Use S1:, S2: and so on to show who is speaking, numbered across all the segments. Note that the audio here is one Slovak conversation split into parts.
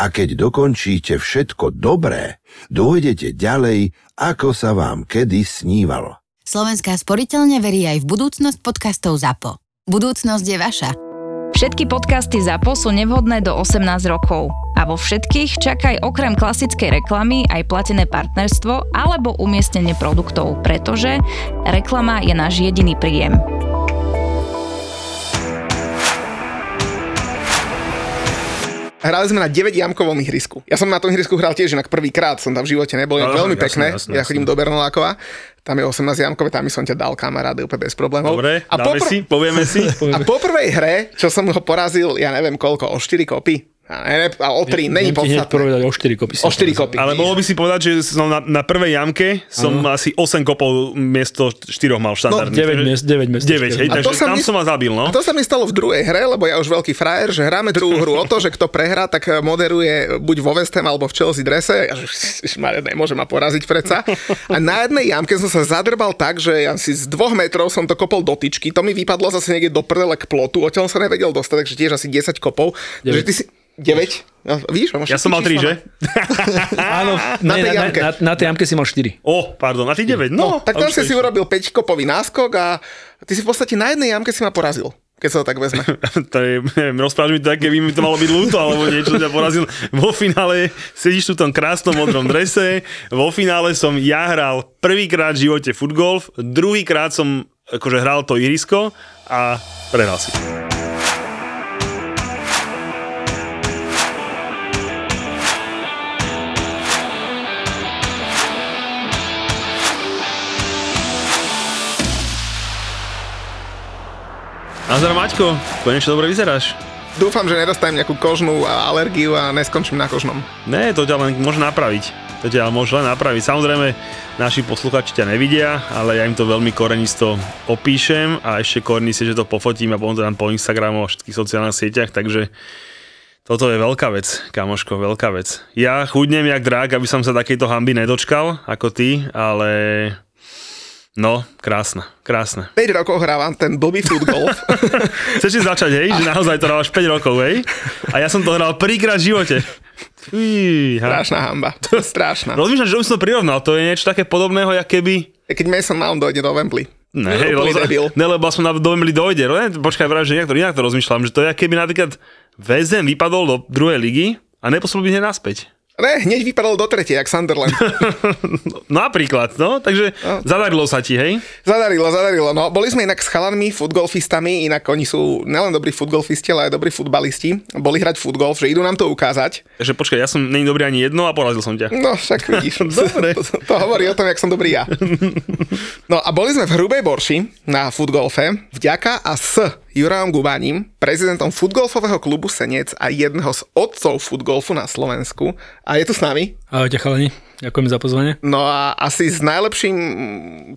S1: A keď dokončíte všetko dobré, dôjdete ďalej, ako sa vám kedy snívalo.
S2: Slovenská sporiteľne verí aj v budúcnosť podcastov ZAPO. Budúcnosť je vaša.
S3: Všetky podcasty ZAPO sú nevhodné do 18 rokov. A vo všetkých čakaj okrem klasickej reklamy aj platené partnerstvo alebo umiestnenie produktov, pretože reklama je náš jediný príjem.
S4: Hrali sme na 9 jamkovom ihrisku. Ja som na tom ihrisku hral tiež inak prvýkrát, som tam v živote nebol, je
S5: Aha,
S4: veľmi
S5: jasné,
S4: pekné.
S5: jasné,
S4: ja chodím
S5: jasné.
S4: do Bernolákova, tam je 18 jamkové, tam som ťa dal kamaráde úplne bez problémov.
S5: Dobre,
S4: a
S5: dáme
S4: popr-
S5: si, povieme si.
S4: A po prvej hre, čo som ho porazil, ja neviem koľko, o 4 kopy. A, ne, o 3, není podstatné.
S6: povedať o 4 kopy. si
S4: O 4
S6: povedal.
S4: kopy.
S5: Ale mohol by si povedať, že som na, na prvej jamke som asi 8 kopov miesto 4 mal štandardne.
S6: 9 miest, 9 miest.
S5: 9, hej,
S4: A
S5: takže tam
S4: mi-
S5: som vás zabil, no.
S4: A to sa mi stalo v druhej hre, lebo ja už veľký frajer, že hráme druhú hru o to, že kto prehrá, tak moderuje buď vo West Ham alebo v Chelsea drese. Ja, že nemôže ma poraziť predsa. A na jednej jamke som sa zadrbal tak, že ja si z dvoch metrov som to kopol do tyčky. To mi vypadlo zase niekde do prdele k plotu. Odtiaľ som sa nevedel dostať, takže tiež asi 10 kopov. Že ty si... 9? No, vidíš,
S5: Ja som mal 3,
S4: všetky
S5: že?
S6: Áno,
S4: Na
S6: ne,
S4: tej
S6: na,
S4: jamke.
S6: na, na, tej jamke si mal 4.
S5: O, pardon, a ty 9,
S4: No,
S5: no.
S4: tak tam si urobil 5 kopový náskok a ty si v podstate na jednej jamke si ma porazil, keď sa to tak vezme.
S5: to je, neviem, rozprávaš mi to, tak, keby mi to malo byť ľúto, alebo niečo ťa porazil. Vo finále sedíš tu v tom krásnom modrom drese, vo finále som ja hral prvýkrát v živote futgolf, druhýkrát som akože hral to ihrisko a prehral si. Nazar Maťko, konečne dobre vyzeráš.
S4: Dúfam, že nedostanem nejakú kožnú alergiu a neskončím na kožnom.
S5: Ne, to ťa len môže napraviť. To ťa môže len napraviť. Samozrejme, naši posluchači ťa nevidia, ale ja im to veľmi korenisto opíšem a ešte korenistejšie to pofotím a potom to dám po Instagramu a všetkých sociálnych sieťach, takže toto je veľká vec, kamoško, veľká vec. Ja chudnem jak drák, aby som sa takejto hamby nedočkal ako ty, ale no, krásna, krásna.
S4: 5 rokov hrávam ten blbý futgolf.
S5: Chceš si začať, hej, že naozaj to hráš 5 rokov, hej? A ja som to hral prvýkrát v živote. Fíha.
S4: Strašná hamba. To je strašná.
S5: Rozmýšľam, že by som to prirovnal, to je niečo také podobného, jak keby...
S4: Keď Mason Mount dojde do Wembley.
S5: Ne,
S4: úplný
S5: roz...
S4: debil.
S5: ne, lebo som na Wembley dojde. Ne, počkaj, vraj, že inak to, inak to rozmýšľam, že to je, keby napríklad VZM vypadol do druhej ligy a neposlal by hneď naspäť.
S4: Ne, hneď vypadal do tretej, jak Sunderland.
S5: No, napríklad, no, takže
S4: No.
S5: zadarilo sa ti, hej?
S4: Zadarilo, zadarilo. No, boli sme inak s chalanmi, futgolfistami, inak oni sú nielen dobrí futgolfisti, ale aj dobrí futbalisti. Boli hrať futgolf, že idú nám to ukázať.
S5: Takže počkaj, ja som není dobrý ani jedno a porazil som ťa.
S4: No, však vidíš.
S5: Dobre.
S4: To, to hovorí o tom, jak som dobrý ja. No a boli sme v Hrubej Borši na futgolfe vďaka a s Jurajom Gubaním, prezidentom futgolfového klubu Senec a jedného z otcov futgolfu na Slovensku. A je tu s nami.
S6: Ahojte chalani, ďakujem za pozvanie.
S4: No a asi s najlepším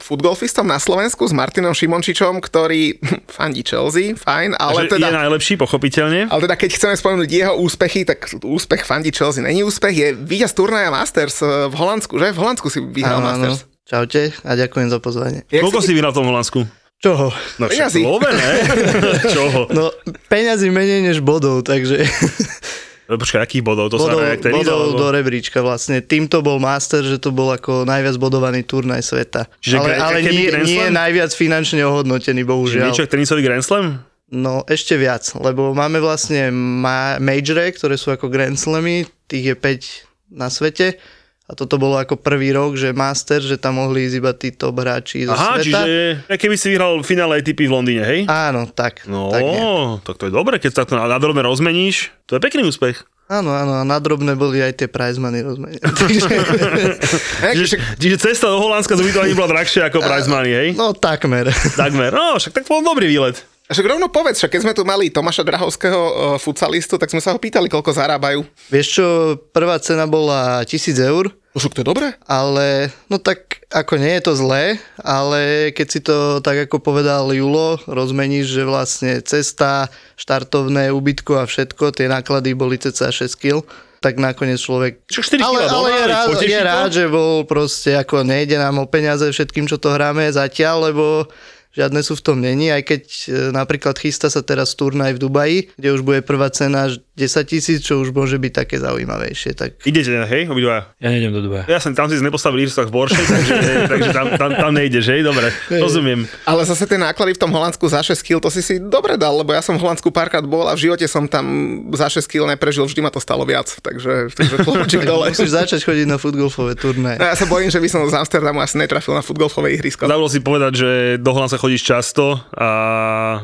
S4: futgolfistom na Slovensku, s Martinom Šimončičom, ktorý fandí Chelsea, fajn, ale
S5: že
S4: teda...
S5: je najlepší, pochopiteľne.
S4: Ale teda keď chceme spomenúť jeho úspechy, tak úspech fandí Chelsea není úspech, je víťaz turnaja Masters eh, v Holandsku, že? V Holandsku si vyhral
S7: Áno, áno.
S4: Masters.
S7: Čaute a ďakujem za pozvanie.
S4: Jak
S5: Koľko si vyhral v tom Holandsku?
S7: Čoho?
S5: No
S4: Peňazí.
S5: love, ne? Čoho?
S7: No, peňazí menej než bodov, takže
S5: Počkaj, akých bodov? To
S7: bodov,
S5: sa
S7: bodov
S5: alebo...
S7: do rebríčka vlastne. Týmto bol master, že to bol ako najviac bodovaný turnaj sveta.
S5: Čiže
S7: ale ale nie, nie
S5: Slam?
S7: najviac finančne ohodnotený, bohužiaľ.
S5: niečo jak tenisový Grand Slam?
S7: No ešte viac, lebo máme vlastne ma- majore, ktoré sú ako Grand Slamy, tých je 5 na svete. A toto bolo ako prvý rok, že master, že tam mohli ísť iba tí top hráči zo
S5: Aha,
S7: sveta.
S5: čiže keby si vyhral finále ATP v Londýne, hej?
S7: Áno, tak.
S5: No,
S7: tak
S5: tak to je dobre, keď sa to na drobné rozmeníš. To je pekný úspech.
S7: Áno, áno, a na drobné boli aj tie prize money rozmenené.
S5: Čiže, čiže cesta do Holandska z ubytovania bola drahšia ako prize money, hej?
S7: no takmer.
S5: Takmer. No, však tak bol dobrý výlet.
S4: Však rovno povedz, však keď sme tu mali Tomáša Drahovského uh, futsalistu, tak sme sa ho pýtali, koľko zarábajú.
S7: Vieš čo, prvá cena bola 1000 eur
S4: No však to je dobré.
S7: ale no tak ako nie je to zlé, ale keď si to tak ako povedal Julo, rozmeníš, že vlastne cesta, štartovné, ubytko a všetko, tie náklady boli cca 6 kg, tak nakoniec človek...
S5: Čo 4
S7: ale, ale je, rád, je rád, že bol proste ako nejde nám o peniaze všetkým, čo to hráme zatiaľ, lebo žiadne sú v tom není, aj keď e, napríklad chystá sa teraz turnaj v Dubaji, kde už bude prvá cena až 10 tisíc, čo už môže byť také zaujímavejšie. Tak
S5: Idete, hej, obidva?
S6: Ja nejdem do Dubaja.
S5: Ja som tam si nepostavil Irstok v Borše, takže, takže tam, tam, tam nejdeš, hej, dobre, rozumiem.
S4: Ale zase tie náklady v tom Holandsku za 6 kg, to si si dobre dal, lebo ja som v Holandsku párkrát bol a v živote som tam za 6 kg neprežil, vždy ma to stalo viac, takže, takže klobučík dole.
S7: musíš začať chodiť na futgolfové turnaje.
S4: No, ja sa bojím, že by som z Amsterdamu asi netrafil na futgolfové ihrisko.
S5: Zabudol si povedať, že do Holandska chodíš často a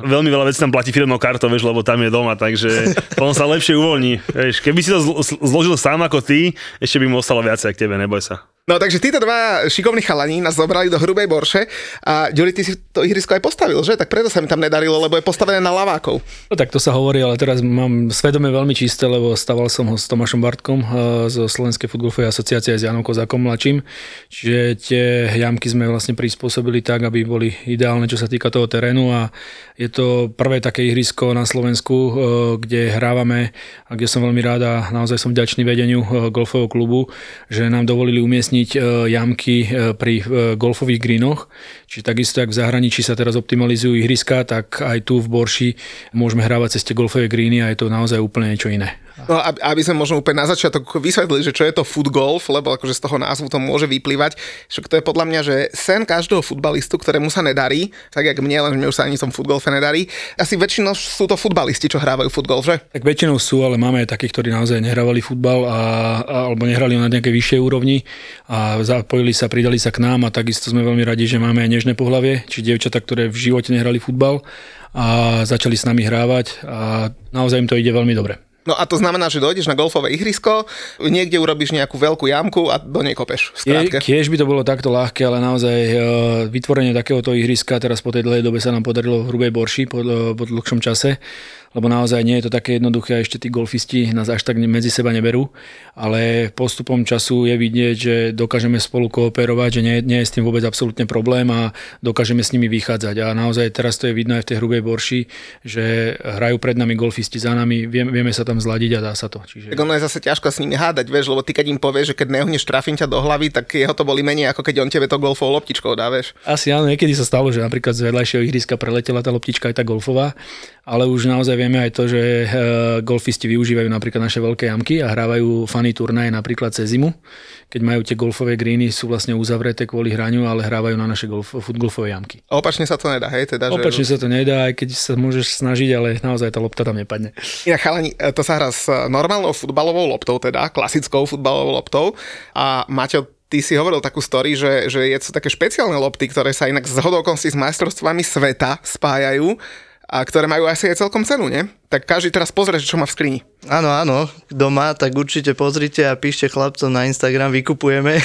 S5: veľmi veľa vecí tam platí firmnou kartou, vieš, lebo tam je doma, takže on sa lepšie uvoľní. Vieš, keby si to zl- zl- zložil sám ako ty, ešte by mu ostalo viacej k tebe, neboj sa.
S4: No takže títo dva šikovní chalani nás zobrali do hrubej borše a Ďuri, ty si to ihrisko aj postavil, že? Tak preto sa mi tam nedarilo, lebo je postavené na lavákov.
S6: No tak to sa hovorí, ale teraz mám svedomie veľmi čisté, lebo staval som ho s Tomášom Bartkom eh, zo Slovenskej futbalovej asociácie s Janom Kozákom mladším. Čiže tie jamky sme vlastne prispôsobili tak, aby boli ideálne, čo sa týka toho terénu a je to prvé také ihrisko na Slovensku, eh, kde hrávame a kde som veľmi rád a naozaj som vďačný vedeniu eh, golfového klubu, že nám dovolili umiestniť eh, jamky pri golfových greenoch. Čiže takisto, ak v zahraničí sa teraz optimalizujú ihriska, tak aj tu v Borši môžeme hrávať cez tie golfové greeny a je to naozaj úplne niečo iné.
S4: No, aby, aby sme možno úplne na začiatok vysvetlili, že čo je to foot golf, lebo akože z toho názvu to môže vyplývať. Však to je podľa mňa, že sen každého futbalistu, ktorému sa nedarí, tak jak mne, len mne už sa ani tom futgolfe nedarí. Asi väčšinou sú to futbalisti, čo hrávajú futgolf, že?
S6: Tak väčšinou sú, ale máme aj takých, ktorí naozaj nehrávali futbal a, a, alebo nehrali na nejakej vyššej úrovni a zapojili sa, pridali sa k nám a takisto sme veľmi radi, že máme aj nežné pohlavie, či dievčatá, ktoré v živote nehrali futbal a začali s nami hrávať a naozaj im to ide veľmi dobre.
S4: No a to znamená, že dojdeš na golfové ihrisko, niekde urobíš nejakú veľkú jamku a do nej kopeš.
S6: Je, tiež by to bolo takto ľahké, ale naozaj e, vytvorenie takéhoto ihriska teraz po tej dlhej dobe sa nám podarilo v Hrubej Borši po, e, po dlhšom čase, lebo naozaj nie je to také jednoduché a ešte tí golfisti nás až tak medzi seba neberú, ale postupom času je vidieť, že dokážeme spolu kooperovať, že nie, nie je s tým vôbec absolútne problém a dokážeme s nimi vychádzať. A naozaj teraz to je vidno aj v tej Hrubej Borši, že hrajú pred nami golfisti za nami, vieme, vieme sa tam zladiť a dá sa to. Čiže...
S4: Tak ono je zase ťažko s nimi hádať, vieš, lebo ty keď im povieš, že keď nehneš trafím ťa do hlavy, tak jeho to boli menej, ako keď on tebe to golfovou loptičkou dá, vieš.
S6: Asi áno, niekedy sa stalo, že napríklad z vedľajšieho ihriska preletela tá loptička aj tá golfová, ale už naozaj vieme aj to, že e, golfisti využívajú napríklad naše veľké jamky a hrávajú funny turnaje napríklad cez zimu, keď majú tie golfové greeny, sú vlastne uzavreté kvôli hraniu, ale hrávajú na naše golf, futgolfové jamky.
S4: A opačne sa to nedá, hej, teda,
S6: Opačne
S4: že...
S6: sa to nedá, aj keď sa môžeš snažiť, ale naozaj tá lopta tam nepadne.
S4: Inak chalani, e, to sa hrá s normálnou futbalovou loptou, teda klasickou futbalovou loptou a Maťo, ty si hovoril takú story, že, že je to také špeciálne lopty, ktoré sa inak z hodokonstí s majstrovstvami sveta spájajú a ktoré majú asi aj celkom cenu, nie? Tak každý teraz pozrie, čo má v skrini.
S7: Áno, áno, kto má, tak určite pozrite a píšte chlapcom na Instagram, vykupujeme.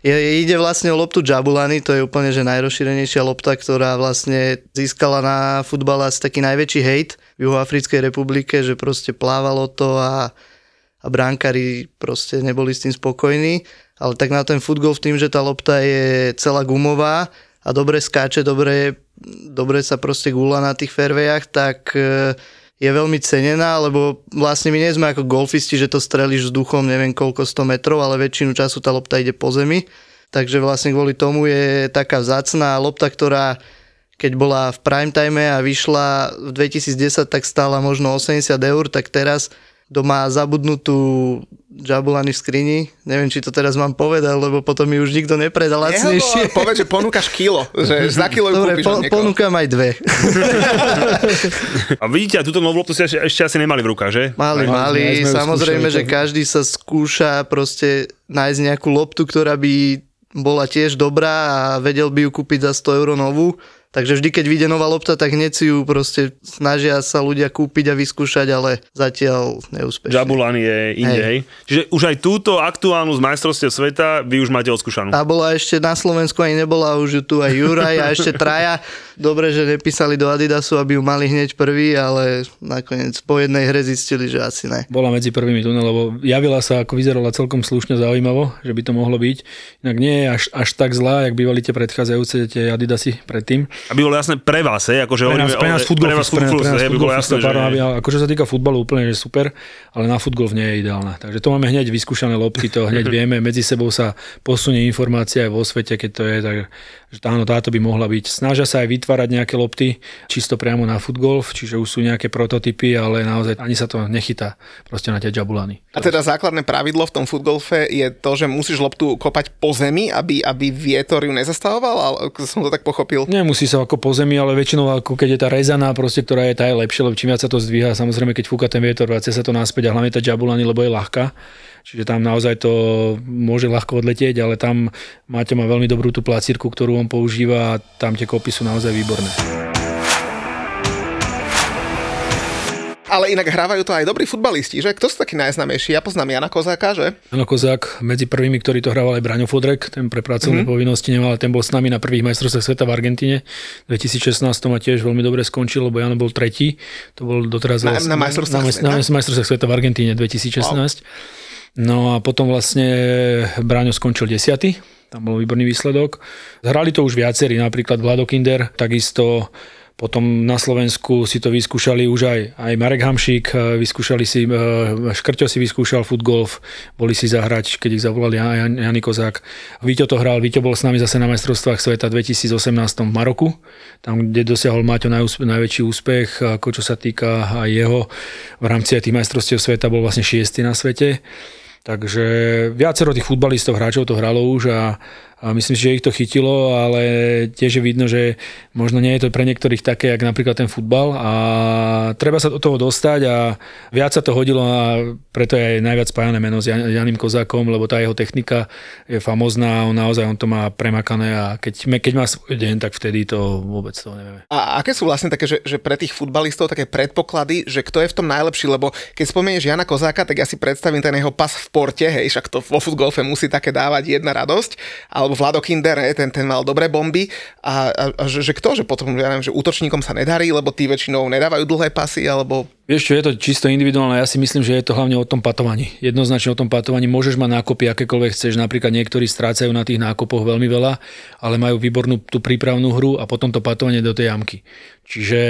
S7: Je, ide vlastne o loptu Jabulani, to je úplne že najrozšírenejšia lopta, ktorá vlastne získala na futbal asi taký najväčší hejt v Juhoafrickej republike, že proste plávalo to a, a bránkári proste neboli s tým spokojní. Ale tak na ten futgol v tým, že tá lopta je celá gumová a dobre skáče, dobre, dobre sa proste gula na tých fairwayach, tak e, je veľmi cenená, lebo vlastne my nie sme ako golfisti, že to strelíš vzduchom neviem koľko 100 metrov, ale väčšinu času tá lopta ide po zemi. Takže vlastne kvôli tomu je taká vzácná lopta, ktorá keď bola v prime time a vyšla v 2010, tak stála možno 80 eur, tak teraz kto má zabudnutú Jabulani v skrini, neviem, či to teraz mám povedať, lebo potom mi už nikto nepredá lacnejšie.
S4: Povedz, že ponúkaš kilo, že za kilo
S7: Dobre,
S4: kúpiš
S7: po, ponúkam aj dve.
S5: A vidíte, a túto novú loptu ste ešte, ešte asi nemali v rukách, že?
S7: Mali,
S6: Aj,
S7: mali, samozrejme,
S6: skúšali,
S7: že každý sa skúša proste nájsť nejakú loptu, ktorá by bola tiež dobrá a vedel by ju kúpiť za 100 eur novú, Takže vždy, keď vyjde nová lopta, tak hneď si ju proste snažia sa ľudia kúpiť a vyskúšať, ale zatiaľ neúspešne.
S5: Jabulan je inde, hej. Čiže už aj túto aktuálnu z majstrovstiev sveta vy už máte odskúšanú.
S7: Tá bola ešte na Slovensku ani nebola, už ju tu aj Juraj a ešte traja. Dobre, že nepísali do Adidasu, aby ju mali hneď prvý, ale nakoniec po jednej hre zistili, že asi ne.
S6: Bola medzi prvými tunel, lebo javila sa, ako vyzerala celkom slušne zaujímavo, že by to mohlo byť. Inak nie je až, až tak zlá, jak bývali tie predchádzajúce tie Adidasy predtým.
S5: Aby bolo jasné pre vás, hej? Akože
S6: Pre nás, pre nás futgol,
S5: pre vás aby bolo jasné, že...
S6: Akože sa týka futbalu úplne, že super, ale na futgol nie je ideálna. Takže to máme hneď vyskúšané lopty, to hneď vieme, medzi sebou sa posunie informácia aj vo svete, keď to je, tak že áno, táto by mohla byť. Snažia sa aj vytvárať nejaké lopty čisto priamo na futgolf, čiže už sú nejaké prototypy, ale naozaj ani sa to nechytá proste na tie jabulany.
S4: A teda základné pravidlo v tom futgolfe je to, že musíš loptu kopať po zemi, aby, aby vietor ju nezastavoval, ale som to tak pochopil.
S6: Nemusí sa ako po zemi, ale väčšinou ako keď je tá rezaná, proste, ktorá je tá je lepšie, lebo čím viac sa to zdvíha, samozrejme keď fúka ten vietor, vracia sa to naspäť a hlavne tá jabulani, lebo je ľahká. Čiže tam naozaj to môže ľahko odletieť, ale tam Máťo má veľmi dobrú tú placírku, ktorú on používa a tam tie kopy sú naozaj výborné.
S4: Ale inak hrávajú to aj dobrí futbalisti, že? Kto sú takí najznámejší? Ja poznám Jana Kozáka, že?
S6: Jano Kozák, medzi prvými, ktorí to hrával aj Braňo Fodrek, ten pre pracovné mm-hmm. povinnosti nemal, ale ten bol s nami na prvých majstrovstvách sveta v Argentíne. V 2016 a tiež veľmi dobre skončil, lebo Jano bol tretí. To bol doteraz
S4: Na- na majstrovstvách sveta?
S6: na, na majstrovstvách sveta v Argentíne 2016. No a potom vlastne Braňo skončil desiaty, tam bol výborný výsledok. Hrali to už viacerí, napríklad Vlado Kinder, takisto potom na Slovensku si to vyskúšali už aj, aj Marek Hamšík, e, vyskúšali si, e, Škrťo si vyskúšal futgolf, boli si zahrať, keď ich zavolal Jan, Jan, Jani Kozák. Víťo to hral, Víťo bol s nami zase na majstrovstvách sveta 2018 v Maroku, tam, kde dosiahol Maťo najúspe, najväčší úspech, ako čo sa týka aj jeho. V rámci aj tých majstrovstiev sveta bol vlastne šiestý na svete. Takže viacero tých futbalistov, hráčov to hralo už a, a myslím si, že ich to chytilo, ale tiež je vidno, že možno nie je to pre niektorých také, jak napríklad ten futbal. A treba sa do toho dostať a viac sa to hodilo a preto je aj najviac spájane meno s Jan- Janým Kozákom, lebo tá jeho technika je famozná, on naozaj on to má premakané a keď, keď má svoj deň, tak vtedy to vôbec to nevieme.
S4: A aké sú vlastne také, že, že pre tých futbalistov také predpoklady, že kto je v tom najlepší, lebo keď spomenieš Jana Kozáka, tak ja si predstavím ten jeho pas v porte, hej, však to vo futgolfe musí také dávať jedna radosť, alebo Vlado Kinder, ten, ten mal dobré bomby a, a, a že, že kto, že potom, ja neviem, že útočníkom sa nedarí, lebo tí väčšinou nedávajú dlhé pasy, alebo
S6: Vieš čo, je to čisto individuálne, ja si myslím, že je to hlavne o tom patovaní. Jednoznačne o tom patovaní. Môžeš mať nákopy akékoľvek chceš, napríklad niektorí strácajú na tých nákopoch veľmi veľa, ale majú výbornú tú prípravnú hru a potom to patovanie do tej jamky. Čiže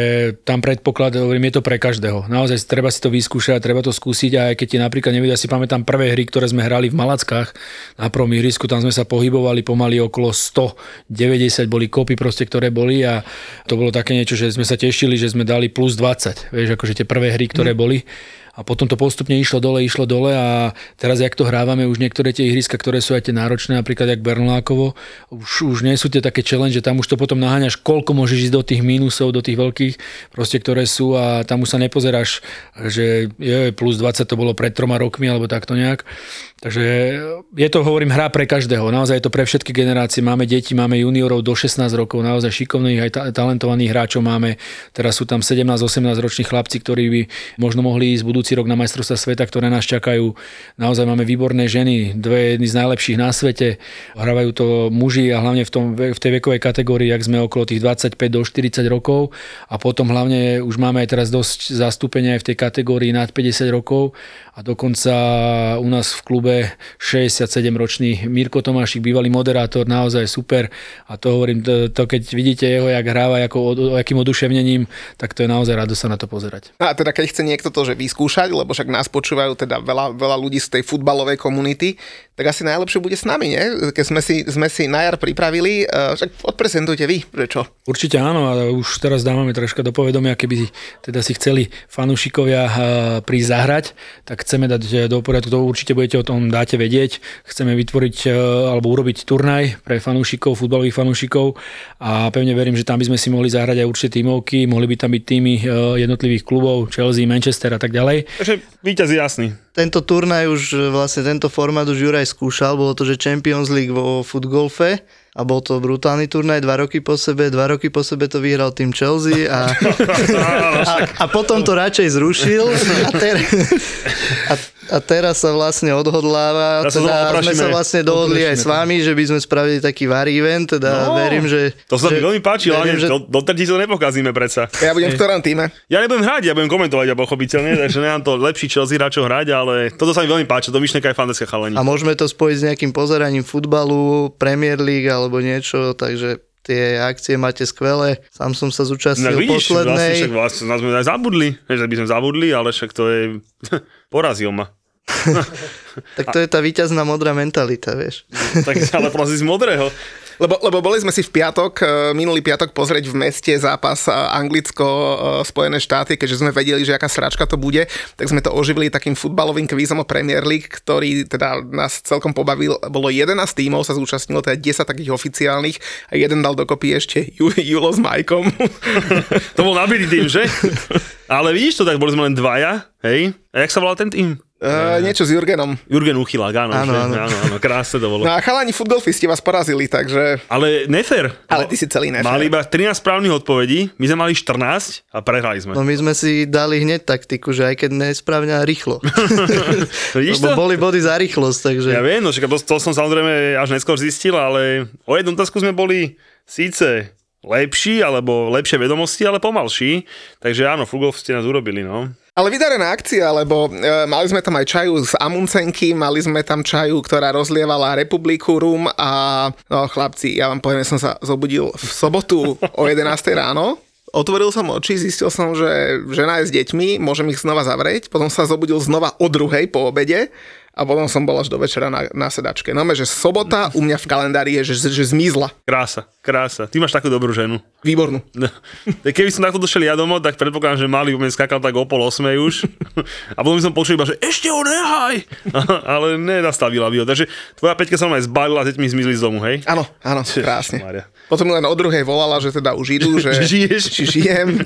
S6: tam predpoklad, hovorím, je to pre každého. Naozaj treba si to vyskúšať, treba to skúsiť a aj keď ti napríklad nevedia, si pamätám prvé hry, ktoré sme hrali v Malackách na prvom ihrisku, tam sme sa pohybovali pomaly okolo 190 boli kopy proste, ktoré boli a to bolo také niečo, že sme sa tešili, že sme dali plus 20, vieš, akože tie prvé hry, ktoré boli a potom to postupne išlo dole, išlo dole a teraz, jak to hrávame, už niektoré tie ihriska, ktoré sú aj tie náročné, napríklad jak Bernolákovo, už, už nie sú tie také challenge, že tam už to potom naháňaš, koľko môžeš ísť do tých mínusov, do tých veľkých, proste, ktoré sú a tam už sa nepozeráš, že je plus 20 to bolo pred troma rokmi, alebo takto nejak. Takže je to, hovorím, hra pre každého. Naozaj je to pre všetky generácie. Máme deti, máme juniorov do 16 rokov, naozaj šikovných aj ta- talentovaných hráčov máme. Teraz sú tam 17-18 roční chlapci, ktorí by možno mohli ísť budúci rok na majstrovstvá sveta, ktoré nás čakajú. Naozaj máme výborné ženy, dve jedny z najlepších na svete. Hrávajú to muži a hlavne v, tom, v tej vekovej kategórii, ak sme okolo tých 25 do 40 rokov a potom hlavne už máme aj teraz dosť zastúpenia aj v tej kategórii nad 50 rokov a dokonca u nás v klube 67-ročný Mirko Tomášik, bývalý moderátor, naozaj super a to hovorím, to, to keď vidíte jeho, jak hráva, ako, od, akým oduševnením, tak to je naozaj rado sa na to pozerať.
S4: A teda keď chce niekto to, že vyskúšať, lebo však nás počúvajú teda veľa, veľa ľudí z tej futbalovej komunity, tak asi najlepšie bude s nami, nie? Keď sme si, sme si na jar pripravili, eh, však odprezentujte vy, že čo?
S6: Určite áno, a už teraz dávame troška do povedomia, keby teda si chceli fanúšikovia eh, prísť zahrať, tak chceme dať eh, do poriadku, to určite budete o tom nám dáte vedieť. Chceme vytvoriť e, alebo urobiť turnaj pre fanúšikov, futbalových fanúšikov a pevne verím, že tam by sme si mohli zahrať aj určite tímovky, mohli by tam byť týmy e, jednotlivých klubov, Chelsea, Manchester a tak ďalej.
S5: Takže víťaz je jasný.
S7: Tento turnaj už, e, vlastne tento formát už Juraj skúšal, bolo to, že Champions League vo futgolfe a bol to brutálny turnaj, dva roky po sebe, dva roky po sebe to vyhral tým Chelsea a, a, a potom to radšej zrušil a, ter, a, a teraz sa vlastne odhodláva,
S5: sa
S7: teda sme sa vlastne dohodli aj s vami, že by sme spravili taký var event, teda
S5: No,
S7: verím, že...
S5: To sa mi veľmi páči, ale
S7: že,
S5: do, do to nepokazíme predsa.
S4: Ja budem v ktorom týme?
S5: Ja nebudem hrať, ja budem komentovať a pochopiteľne, takže nemám to lepší Chelsea hráčov hrať, ale toto sa mi veľmi páči, to myšlenka je fantastická chalani.
S7: a môžeme to spojiť s nejakým pozeraním futbalu, Premier League alebo niečo, takže tie akcie máte skvelé. Sám som sa
S5: No
S7: zúčastnil
S5: vidíš, vlastne
S7: poslednej.
S5: však vlastne nás sme aj zabudli, že by sme zabudli, ale však to je... Porazil ma.
S7: Tak to je tá víťazná modrá mentalita, vieš.
S5: Tak ale z modrého.
S4: Lebo, lebo boli sme si v piatok, e, minulý piatok pozrieť v meste zápas e, Anglicko-Spojené štáty, keďže sme vedeli, že aká sračka to bude, tak sme to oživili takým futbalovým kvízom o Premier League, ktorý teda nás celkom pobavil. Bolo 11 tímov, sa zúčastnilo, teda 10 takých oficiálnych a jeden dal dokopy ešte Ju- Julo s Majkom.
S5: To bol nabitý tým, že? Ale vidíš to, tak boli sme len dvaja, hej? A jak sa volal ten tým?
S4: Uh, niečo s Jurgenom.
S5: Jurgen Uchylák, áno,
S7: Áno, áno.
S5: áno, áno, krásne to bolo.
S4: No a chalani futgolfisti vás porazili, takže...
S5: Ale nefér.
S4: Ale ty si celý nefér.
S5: Mali iba 13 správnych odpovedí, my sme mali 14 a prehrali sme.
S7: No my sme si dali hneď taktiku, že aj keď nesprávne rýchlo.
S5: Vidíš to?
S7: boli body za rýchlosť, takže...
S5: Ja viem, no to, to som samozrejme až neskôr zistil, ale o jednu otázku sme boli síce lepší, alebo lepšie vedomosti, ale pomalší. Takže áno, Fugov ste nás urobili, no.
S4: Ale vydarená akcia, lebo e, mali sme tam aj čaju z Amuncenky, mali sme tam čaju, ktorá rozlievala Republiku Rum a no chlapci, ja vám poviem, som sa zobudil v sobotu o 11 ráno. Otvoril som oči, zistil som, že žena je s deťmi, môžem ich znova zavrieť, potom sa zobudil znova o druhej po obede a potom som bol až do večera na, na sedačke. No, že sobota u mňa v kalendári je, že, že zmizla.
S5: Krása, krása. Ty máš takú dobrú ženu.
S4: Výbornú.
S5: No. Keby som takto došiel ja domov, tak predpokladám, že mali u mňa skakal tak o pol osmej už. A potom by som počul iba, že ešte ho nehaj. Ale nenastavila by ho. Takže tvoja peťka sa aj zbalila deťmi zmizli z domu, hej?
S4: Áno, áno, krásne. Potom mi len o druhej volala, že teda už idú, že,
S5: Že žiješ?
S4: či žijem.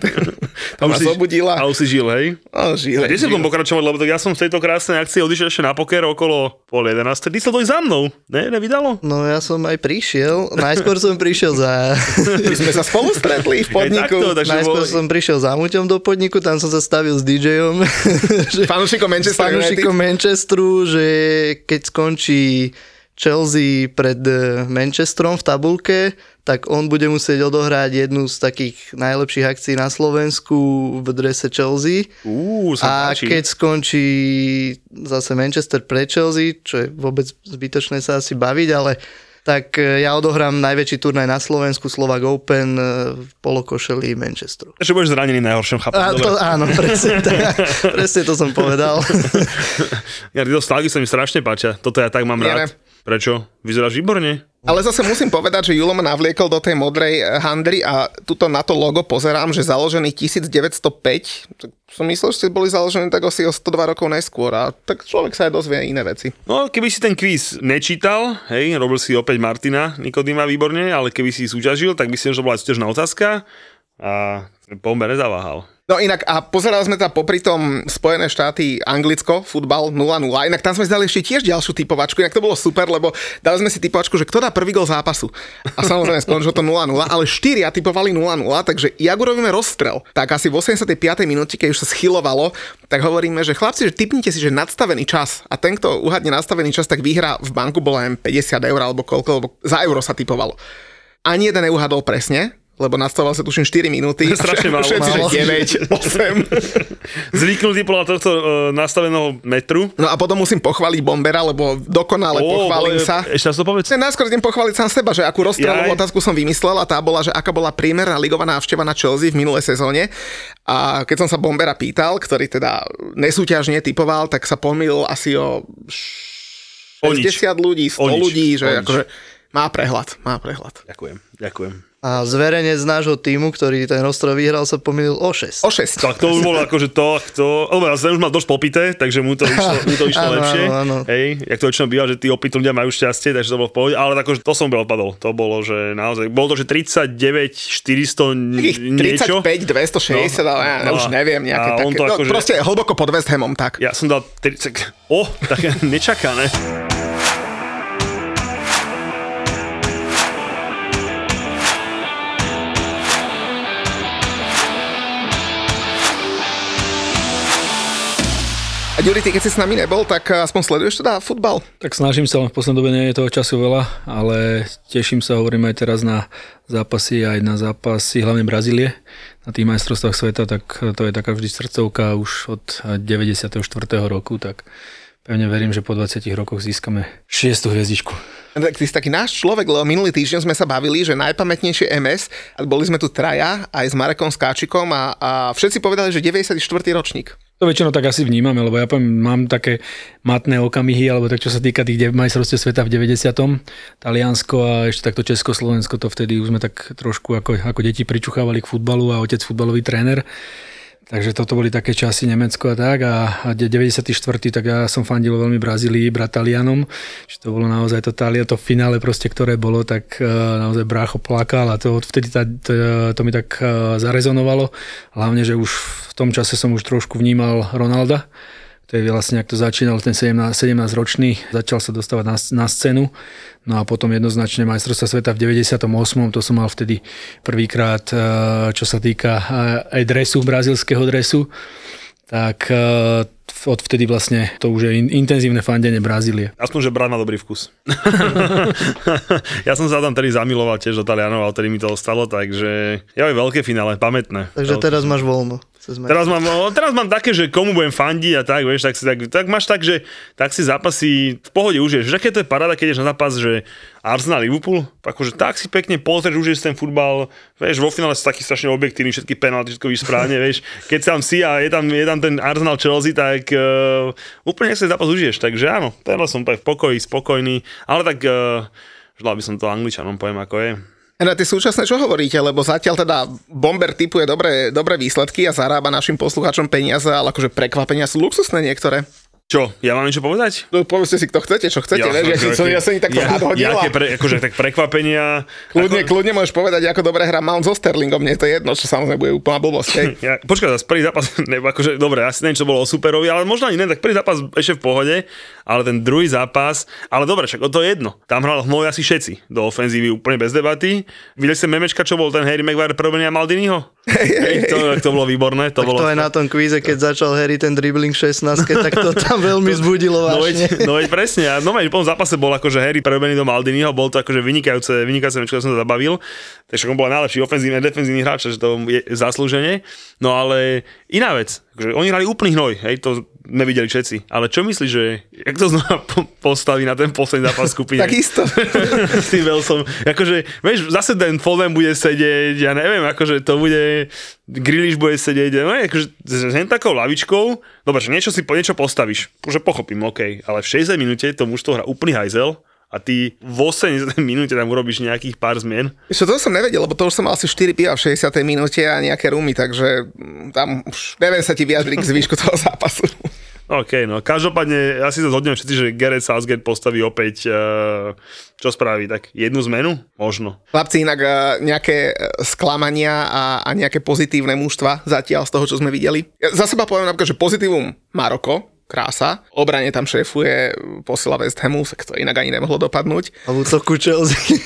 S4: Ma
S5: už si-
S4: zobudila.
S5: A už si žil, hej?
S4: No, žil,
S5: Kde si
S4: žil.
S5: budem pokračovať, lebo tak ja som v tejto krásnej akcii odišiel ešte na poker okolo pol 11. Ty sa to za mnou, ne? Nevydalo?
S7: No ja som aj prišiel, najskôr som prišiel za...
S4: My sme sa spolu stretli v podniku.
S5: takto, takže
S7: najskôr
S5: bol-
S7: som prišiel za Muťom do podniku, tam som sa stavil s DJom.
S4: Fanúšikom Manchester
S7: fanúšikom
S4: United.
S7: Manchesteru, že keď skončí Chelsea pred eh, Manchesterom v tabulke, tak on bude musieť odohrať jednu z takých najlepších akcií na Slovensku v drese Chelsea.
S5: Uú,
S7: A
S5: páči.
S7: keď skončí zase Manchester pre Chelsea, čo je vôbec zbytočné sa asi baviť, ale tak eh, ja odohrám najväčší turnaj na Slovensku, Slovak Open eh, v polokošeli Manchesteru.
S5: Že budeš zranený najhoršom chápem.
S7: A to, áno, presne, tak, presne to som povedal.
S5: Ja, títo stalky sa mi strašne páčia. Toto ja tak mám rád. Prečo? Vyzeráš výborne.
S4: Ale zase musím povedať, že Julo ma navliekol do tej modrej eh, handry a tuto na to logo pozerám, že založený 1905. Tak som myslel, že boli založení tak asi o 102 rokov neskôr a tak človek sa aj dozvie iné veci.
S5: No, keby si ten kvíz nečítal, hej, robil si opäť Martina Nikodýma výborne, ale keby si súťažil, tak myslím, že to bola súťažná otázka a Pomber nezaváhal.
S4: No inak, a pozerali sme tam popri tom Spojené štáty, Anglicko, futbal 0-0. Inak tam sme si dali ešte tiež ďalšiu typovačku. Inak to bolo super, lebo dali sme si typovačku, že kto dá prvý gol zápasu. A samozrejme skončilo to 0-0, ale 4 typovali 0-0, takže jak urobíme rozstrel, tak asi v 85. minúte, keď už sa schylovalo, tak hovoríme, že chlapci, že typnite si, že nadstavený čas a ten, kto uhadne nadstavený čas, tak vyhrá v banku bolo len 50 eur alebo koľko, lebo za euro sa typovalo. Ani jeden neuhadol presne, lebo nastavoval sa tuším 4 minúty.
S5: Strašne málo.
S4: Všetci,
S7: Málo.
S4: že 9, 8.
S5: Zvyknutý podľa tohto uh, nastaveného metru.
S4: No a potom musím pochváliť Bombera, lebo dokonale
S5: Ó,
S4: pochválim sa.
S5: Ešte raz to povedz.
S4: Chcem najskôr idem pochváliť sám seba, že akú rozstrelovú otázku som vymyslel a tá bola, že aká bola priemerná ligová návšteva na Chelsea v minulej sezóne. A keď som sa Bombera pýtal, ktorý teda nesúťažne typoval, tak sa pomýlil asi o
S5: O nič.
S4: 60 ľudí, 100
S5: O nič.
S4: ľudí, že akože Má prehľad, má prehľad.
S5: Ďakujem, ďakujem.
S7: A zverejnec z nášho týmu, ktorý ten rozstroj vyhral, sa pomýlil o 6.
S4: O 6.
S5: Tak to už bolo akože to, to, lebo ja už mal dosť popité, takže mu to išlo, mu to išlo
S7: Áno,
S5: lepšie.
S7: áno, áno.
S5: Hej, jak to väčšinou býva, že tí opití ľudia majú šťastie, takže to bolo v pohode, ale akože to som bol odpadol. To bolo, že naozaj, bolo to, že 39, 400
S4: Takých
S5: niečo.
S4: 35, 260, ale ja
S5: No.
S4: už neviem, nejaké také.
S5: to
S4: no,
S5: akože-
S4: proste hlboko pod West Hamom, tak.
S5: Ja som dal 30, o, také nečakané.
S4: Ďuri, ty keď si s nami nebol, tak aspoň sleduješ teda futbal?
S6: Tak snažím sa, v poslednej dobe nie je toho času veľa, ale teším sa, hovorím aj teraz na zápasy, aj na zápasy hlavne Brazílie na tých majstrovstvách sveta, tak to je taká vždy srdcovka už od 94. roku, tak pevne verím, že po 20 rokoch získame 6. hviezdičku.
S4: Tak ty si taký náš človek, lebo minulý týždeň sme sa bavili, že najpamätnejšie MS, boli sme tu traja, aj s Marekom Skáčikom a, a všetci povedali, že 94. ročník.
S6: To väčšinou tak asi vnímame, lebo ja poviem, mám také matné okamihy, alebo tak čo sa týka tých majstrovstiev sveta v 90. Taliansko a ešte takto Československo, to vtedy už sme tak trošku ako, ako deti pričuchávali k futbalu a otec futbalový tréner. Takže toto boli také časy Nemecko a tak a, a 94. tak ja som fandil veľmi Brazílii, brat Talianom, že to bolo naozaj to, Talia, to finále proste, ktoré bolo, tak uh, naozaj brácho plakal a to vtedy tá, to, to mi tak uh, zarezonovalo. Hlavne, že už v tom čase som už trošku vnímal Ronalda, to je vlastne, ak to začínal ten 17, 17 ročný, začal sa dostávať na, na scénu, no a potom jednoznačne majstrovstva sveta v 98. to som mal vtedy prvýkrát, eh, čo sa týka eh, aj dresu, brazilského dresu, tak eh, odvtedy vlastne to už je in, intenzívne fandenie Brazílie.
S5: Aspoň, že brat má dobrý vkus. ja som sa tam tedy zamiloval tiež do Talianov, ale tedy mi to ostalo, takže ja aj veľké finále, pamätné.
S7: Takže teraz máš voľno.
S5: Teraz mám, teraz mám také, že komu budem fandiť a tak, vieš, tak, si, tak, tak máš tak, že tak si zápasy v pohode užiješ. Vieš, aké to je paráda, keď ideš na zápas, že Arsenal Liverpool, akože tak si pekne pozrieš, užiješ ten futbal, vieš, vo finále sú takí strašne objektívni, všetky penalty, všetko víš správne, vieš, keď tam si a je tam, je tam ten Arsenal Chelsea, tak uh, úplne sa zápas užiješ, takže áno, teraz som v pokoji, spokojný, ale tak uh, želal by som to Angličanom, poviem ako je.
S4: Na tie súčasné čo hovoríte? Lebo zatiaľ teda Bomber typuje dobré, dobré výsledky a zarába našim poslucháčom peniaze, ale akože prekvapenia sú luxusné niektoré.
S5: Čo, ja mám niečo povedať?
S4: No, povedzte si, kto chcete, čo chcete, ja, ja, som, ja som ich takto
S5: ja,
S4: nadhodil.
S5: jaké pre, akože tak prekvapenia.
S4: Kľudne,
S5: ako,
S4: kľudne môžeš povedať, ako dobre hrá Mount so Sterlingom, mne to je jedno, čo samozrejme bude úplná blbosť. hej.
S5: Ja, počkaj, zase prvý zápas, nebo akože, dobre, asi neviem, čo bolo o superovi, ale možno ani ne, tak prvý zápas ešte v pohode, ale ten druhý zápas, ale dobre, však o to je jedno. Tam hral hnoj asi všetci do ofenzívy úplne bez debaty. Videli ste memečka, čo bol ten Harry Maguire prerobený a Maldiniho? Hej, to, to bolo výborné. To
S7: Tak
S5: bolo,
S7: to aj na tom kvíze, keď začal Harry ten dribbling 16, tak to tam veľmi zbudilo
S5: No
S7: vážne.
S5: veď, no veď presne, a no veď po tom zápase bol akože Harry prerobený do Maldiniho, bol to akože vynikajúce, vynikajúce, čo som sa zabavil. Takže on bol najlepší ofenzívny a defenzívny hráč, že to je zaslúženie. No ale iná vec, akože oni hrali úplný hnoj, hej, to sme videli všetci. Ale čo myslíš, že jak to znova po- postaví na ten posledný zápas skupiny?
S4: Takisto.
S5: s tým Walesom. Akože, vieš, zase ten Foden bude sedieť, ja neviem, akože to bude, Grealish bude sedieť, no akože s takou lavičkou, dobre, že niečo si po niečo postavíš, že pochopím, OK, ale v 60 minúte to mužstvo hrá úplný hajzel a ty v 80 minúte tam urobíš nejakých pár zmien.
S4: Ešte to som nevedel, lebo to už som mal asi 4 piva v 60. minúte a nejaké rumy, takže mm, tam už neviem sa ti vyjadriť k zvyšku toho zápasu.
S5: OK, no každopádne asi sa zhodneme všetci, že Gareth Southgate postaví opäť, uh, čo spraví, tak jednu zmenu? Možno.
S4: Chlapci, inak eh, nejaké eh, sklamania a, a nejaké pozitívne mužstva zatiaľ z toho, čo sme videli. Ja za seba poviem napríklad, že pozitívum Maroko, krása. Obrane tam šéfuje posila West Hamu, tak to inak ani nemohlo dopadnúť.
S7: A v útoku Chelsea.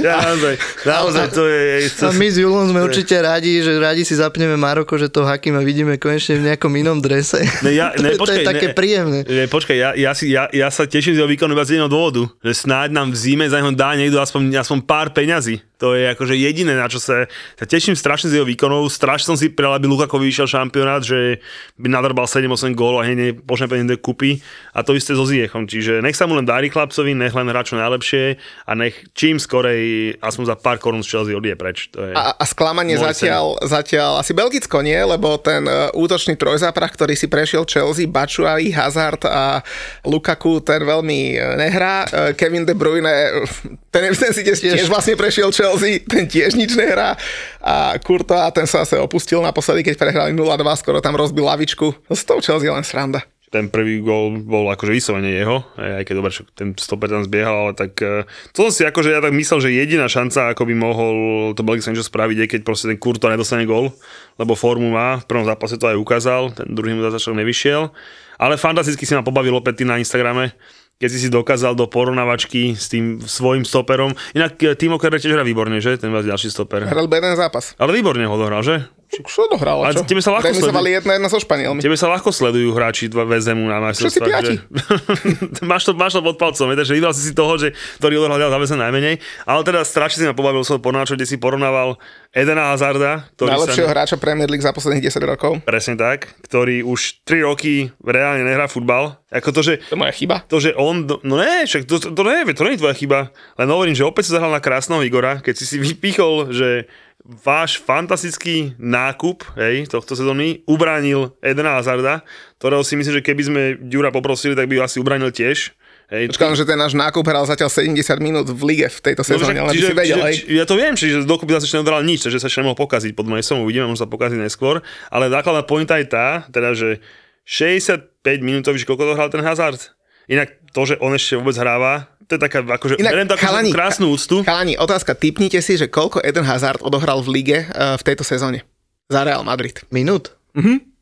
S5: Naozaj, naozaj to je... To,
S7: A my s Julom sme určite radi, že radi si zapneme Maroko, že to Hakima vidíme konečne v nejakom inom drese.
S5: Ne, ja, ne,
S7: to, to je
S5: počkaj,
S7: také
S5: ne,
S7: príjemné.
S5: Ne, počkaj, ja, ja, si, ja, ja sa teším z jeho výkonu iba z jedného dôvodu, že snáď nám v zime za neho dá niekto aspoň, aspoň pár peňazí. To je akože jediné, na čo sa, sa teším strašne z jeho výkonov. Strašne som si prijal, aby Lukaku vyšiel šampionát, že by nadrbal 7-8 gólov a hneď po šampionáte kúpi. A to isté so Ziechom. Čiže nech sa mu len darí chlapcovi, nech len hrá čo najlepšie a nech čím skorej aspoň za pár korún z Chelsea odie preč. To je
S4: A, a sklamanie zatiaľ, zatiaľ asi Belgicko nie, lebo ten uh, útočný trojzáprach, ktorý si prešiel Chelsea, Batshuayi, Hazard a Lukaku, ten veľmi uh, nehrá. Uh, Kevin De Bruyne, ten, ten si tiež, tiež vlastne prešiel Chelsea, ten tiež nič nehrá. A Kurto a ten sa zase opustil naposledy, keď prehrali 0-2, skoro tam rozbil lavičku. Z toho Chelsea je len sranda.
S5: ten prvý gól bol akože vyslovene jeho, aj keď dobre, ten stoper tam zbiehal, ale tak eh, to som si akože ja tak myslel, že jediná šanca, ako by mohol to Belgicko niečo spraviť, je keď proste ten Kurto nedostane gól, lebo formu má, v prvom zápase to aj ukázal, ten druhý mu začal nevyšiel, ale fantasticky si ma pobavil opäť na Instagrame, keď si si dokázal do porovnávačky s tým svojim stoperom. Inak eh, Timo Kerr tiež hrá výborne, že? Ten vás ďalší stoper.
S4: Hral jeden zápas.
S5: Ale výborne ho dohral, že?
S4: Čo dohral?
S5: Ale
S4: Čo?
S5: tebe sa ľahko
S4: Remisovali jedna jedna so Španielmi.
S5: Tebe sa ľahko sledujú hráči dva VZMu na majstrovstvách.
S4: piati.
S5: že- máš, to, máš to pod palcom, vieš, že vybral si si toho, že, ktorý odohral za VZM najmenej. Ale teda strašne si ma pobavil som pornáčo, kde si porovnával Edena Hazarda, ktorý
S4: Najlepšieho
S5: sa...
S4: hráča Premier League za posledných 10 rokov.
S5: Presne tak, ktorý už 3 roky reálne nehrá futbal. Ako to, že
S4: To je moja chyba.
S5: to, že on, no ne, však to, to, to nie, to nie je tvoja chyba, len hovorím, že opäť sa zahral na krásneho Igora, keď si si vypichol, že váš fantastický nákup hej, tohto sezóny ubránil Edena Hazarda, ktorého si myslím, že keby sme Ďura poprosili, tak by ho asi ubránil tiež. Hej,
S4: Počkám, že ten náš nákup hral zatiaľ 70 minút v lige v tejto sezóne,
S5: však-
S4: len by si vedel,
S5: čiže,
S4: hej.
S5: ja to viem, čiže dokopy zase ešte neudral nič, takže sa ešte nemohol pokaziť pod mojej som, uvidíme, možno sa pokazí neskôr, ale základná pointa je tá, teda, že 65 minútový, koľko to hral ten Hazard. Inak to, že on ešte vôbec hráva, to je taká, akože,
S4: Inak,
S5: beriem takú
S4: chalani,
S5: krásnu úctu.
S4: Chalani, otázka, typnite si, že koľko Eden Hazard odohral v lige uh, v tejto sezóne za Real Madrid.
S7: Minút?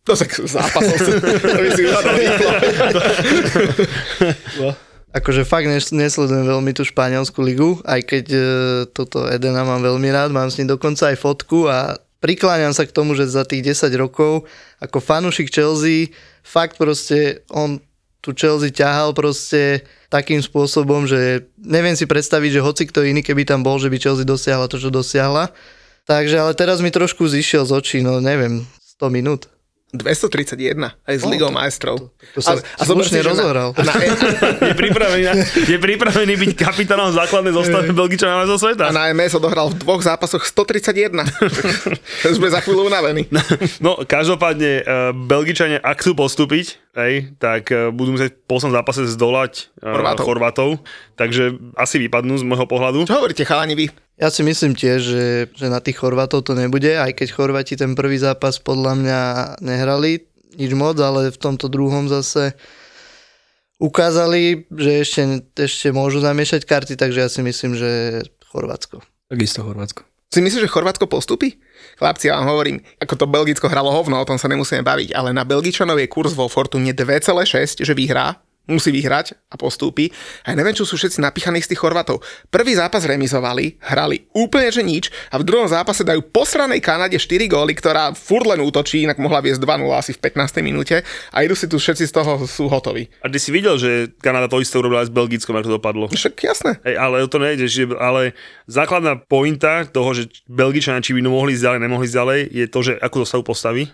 S4: To sa zápasov, to by si vyhľadal rýchlo.
S7: Akože fakt nes- nesledujem veľmi tú španielskú ligu, aj keď e, toto Edena mám veľmi rád, mám s ním dokonca aj fotku a prikláňam sa k tomu, že za tých 10 rokov ako fanúšik Chelsea fakt proste on tu Chelsea ťahal proste takým spôsobom, že neviem si predstaviť, že hoci kto iný, keby tam bol, že by Chelsea dosiahla to, čo dosiahla. Takže ale teraz mi trošku zišiel z očí, no neviem, 100 minút.
S4: 231, aj s
S7: No,
S4: Ligou
S7: to-
S4: majstrov.
S7: to sa
S4: zober
S7: slušne
S4: že na-
S7: rozohral.
S4: Na,
S5: Je pripravený, na, je pripravený byť kapitánom základnej zostavy Belgičana zo sveta.
S4: a na MS odohral v dvoch zápasoch 131. Teraz bude za chvíľu unavený.
S5: No, každopádne, uh, Belgičania, ak chcú postúpiť, hej, tak uh, budú musieť v poslednom zápase zdolať uh,
S4: Chorvátov.
S5: Chorvátov. Takže asi vypadnú z môjho pohľadu.
S4: Čo hovoríte, chalani, vy?
S7: Ja si myslím tiež, že, že na tých Chorvátov to nebude, aj keď Chorváti ten prvý zápas podľa mňa nehrali nič moc, ale v tomto druhom zase ukázali, že ešte, ešte môžu zamiešať karty, takže ja si myslím, že Chorvátsko.
S6: Takisto Chorvátsko.
S4: Si myslíš, že Chorvátsko postupí? Chlapci, ja vám hovorím, ako to Belgicko hralo hovno, o tom sa nemusíme baviť, ale na Belgičanov je kurz vo Fortune 2,6, že vyhrá, musí vyhrať a postúpi. A ja neviem, čo sú všetci napichaní z tých Chorvatov. Prvý zápas remizovali, hrali úplne že nič a v druhom zápase dajú posranej Kanade 4 góly, ktorá furt len útočí, inak mohla viesť 2-0 asi v 15. minúte a idú si tu všetci z toho sú hotoví.
S5: A ty si videl, že Kanada to isté urobila aj s Belgickom, ako to dopadlo.
S4: Však jasné.
S5: Hej, ale o to nejde, že, ale základná pointa toho, že Belgičania či by mohli ísť ďalej, nemohli ísť ďalej, je to, že akú zostavu postaví.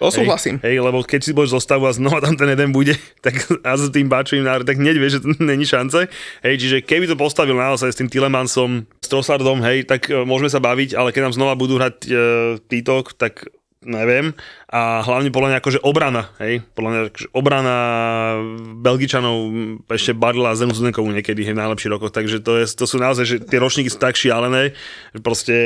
S4: To súhlasím.
S5: Hej, hej, lebo keď si budeš zostavu a znova tam ten jeden bude, tak a s tým bačovým návrh, tak hneď vieš, že to není šance. Hej, čiže keby to postavil naozaj s tým Tilemansom, s Trossardom, hej, tak e, môžeme sa baviť, ale keď nám znova budú hrať e, títo, tak neviem. A hlavne podľa mňa akože obrana, hej, podľa mňa akože obrana Belgičanov ešte barila Zenu Zudenkovú niekedy hej, v najlepších rokoch, takže to, je, to sú naozaj, že tie ročníky sú tak šialené, že proste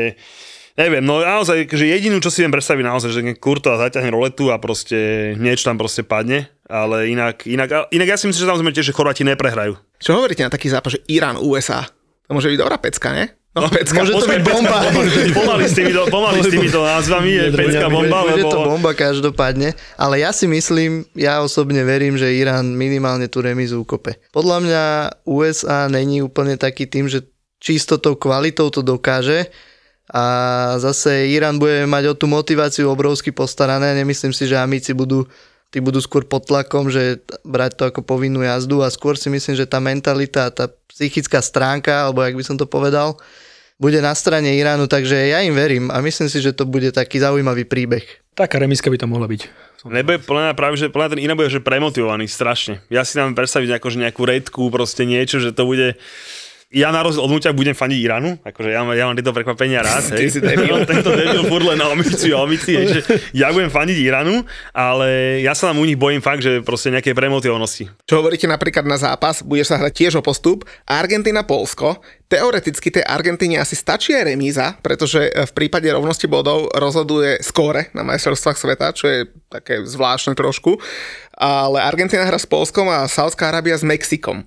S5: Neviem, no naozaj, že jedinú, čo si viem predstaviť naozaj, že Kurto a zaťahne roletu a proste niečo tam proste padne, ale inak, inak, inak ja si myslím, že tam sme tiež, že Chorváti neprehrajú.
S4: Čo hovoríte na taký zápas, že Irán, USA? To môže byť dobrá pecka, ne? No, pecka.
S7: môže to byť bomba.
S5: Pomaly s týmito, pomaly s týmito názvami je pecká bomba,
S7: Bude
S5: lebo...
S7: to bomba každopádne, ale ja si myslím, ja osobne verím, že Irán minimálne tú remizu ukope. Podľa mňa USA není úplne taký tým, že čisto tou kvalitou to dokáže a zase Irán bude mať o tú motiváciu obrovsky postarané, nemyslím si, že amici budú tí budú skôr pod tlakom, že brať to ako povinnú jazdu a skôr si myslím, že tá mentalita, tá psychická stránka, alebo jak by som to povedal, bude na strane Iránu, takže ja im verím a myslím si, že to bude taký zaujímavý príbeh.
S6: Taká remiska by to mohla byť.
S5: Nebude plná práve, že plná ten Irán bude že premotivovaný strašne. Ja si nám predstaviť ako, že nejakú redku, proste niečo, že to bude ja na rozdiel od Muťa budem faniť Iránu, akože ja, ja mám tieto prekvapenia rád, hej.
S4: si debil.
S5: Tento debil furt len na omíciu a hej, že ja budem faniť Iránu, ale ja sa nám u nich bojím fakt, že proste nejaké premotivovanosti.
S4: Čo hovoríte napríklad na zápas, budeš sa hrať tiež o postup, Argentina-Polsko, teoreticky tej Argentíne asi stačí aj remíza, pretože v prípade rovnosti bodov rozhoduje skóre na majstrovstvách sveta, čo je také zvláštne trošku, ale Argentina hra s Polskom a Saudská Arábia s Mexikom.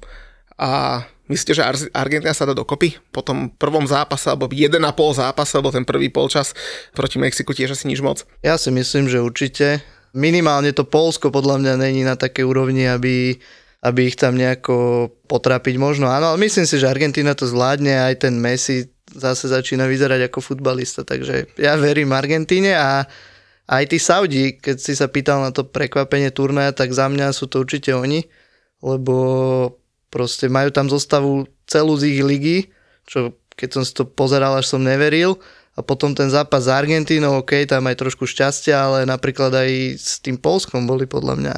S4: A Myslíte, že Ar- Argentina sa dá dokopy po tom prvom zápase, alebo 1,5 zápase, alebo ten prvý polčas proti Mexiku tiež asi nič moc?
S7: Ja si myslím, že určite. Minimálne to Polsko podľa mňa není na také úrovni, aby, aby ich tam nejako potrapiť možno. Áno, ale myslím si, že Argentina to zvládne, aj ten Messi zase začína vyzerať ako futbalista, takže ja verím Argentíne a aj tí Saudi, keď si sa pýtal na to prekvapenie turnaja, tak za mňa sú to určite oni, lebo Proste majú tam zostavu celú z ich ligy, čo keď som si to pozeral, až som neveril. A potom ten zápas s Argentínou, OK, tam aj trošku šťastia, ale napríklad aj s tým Polskom boli podľa mňa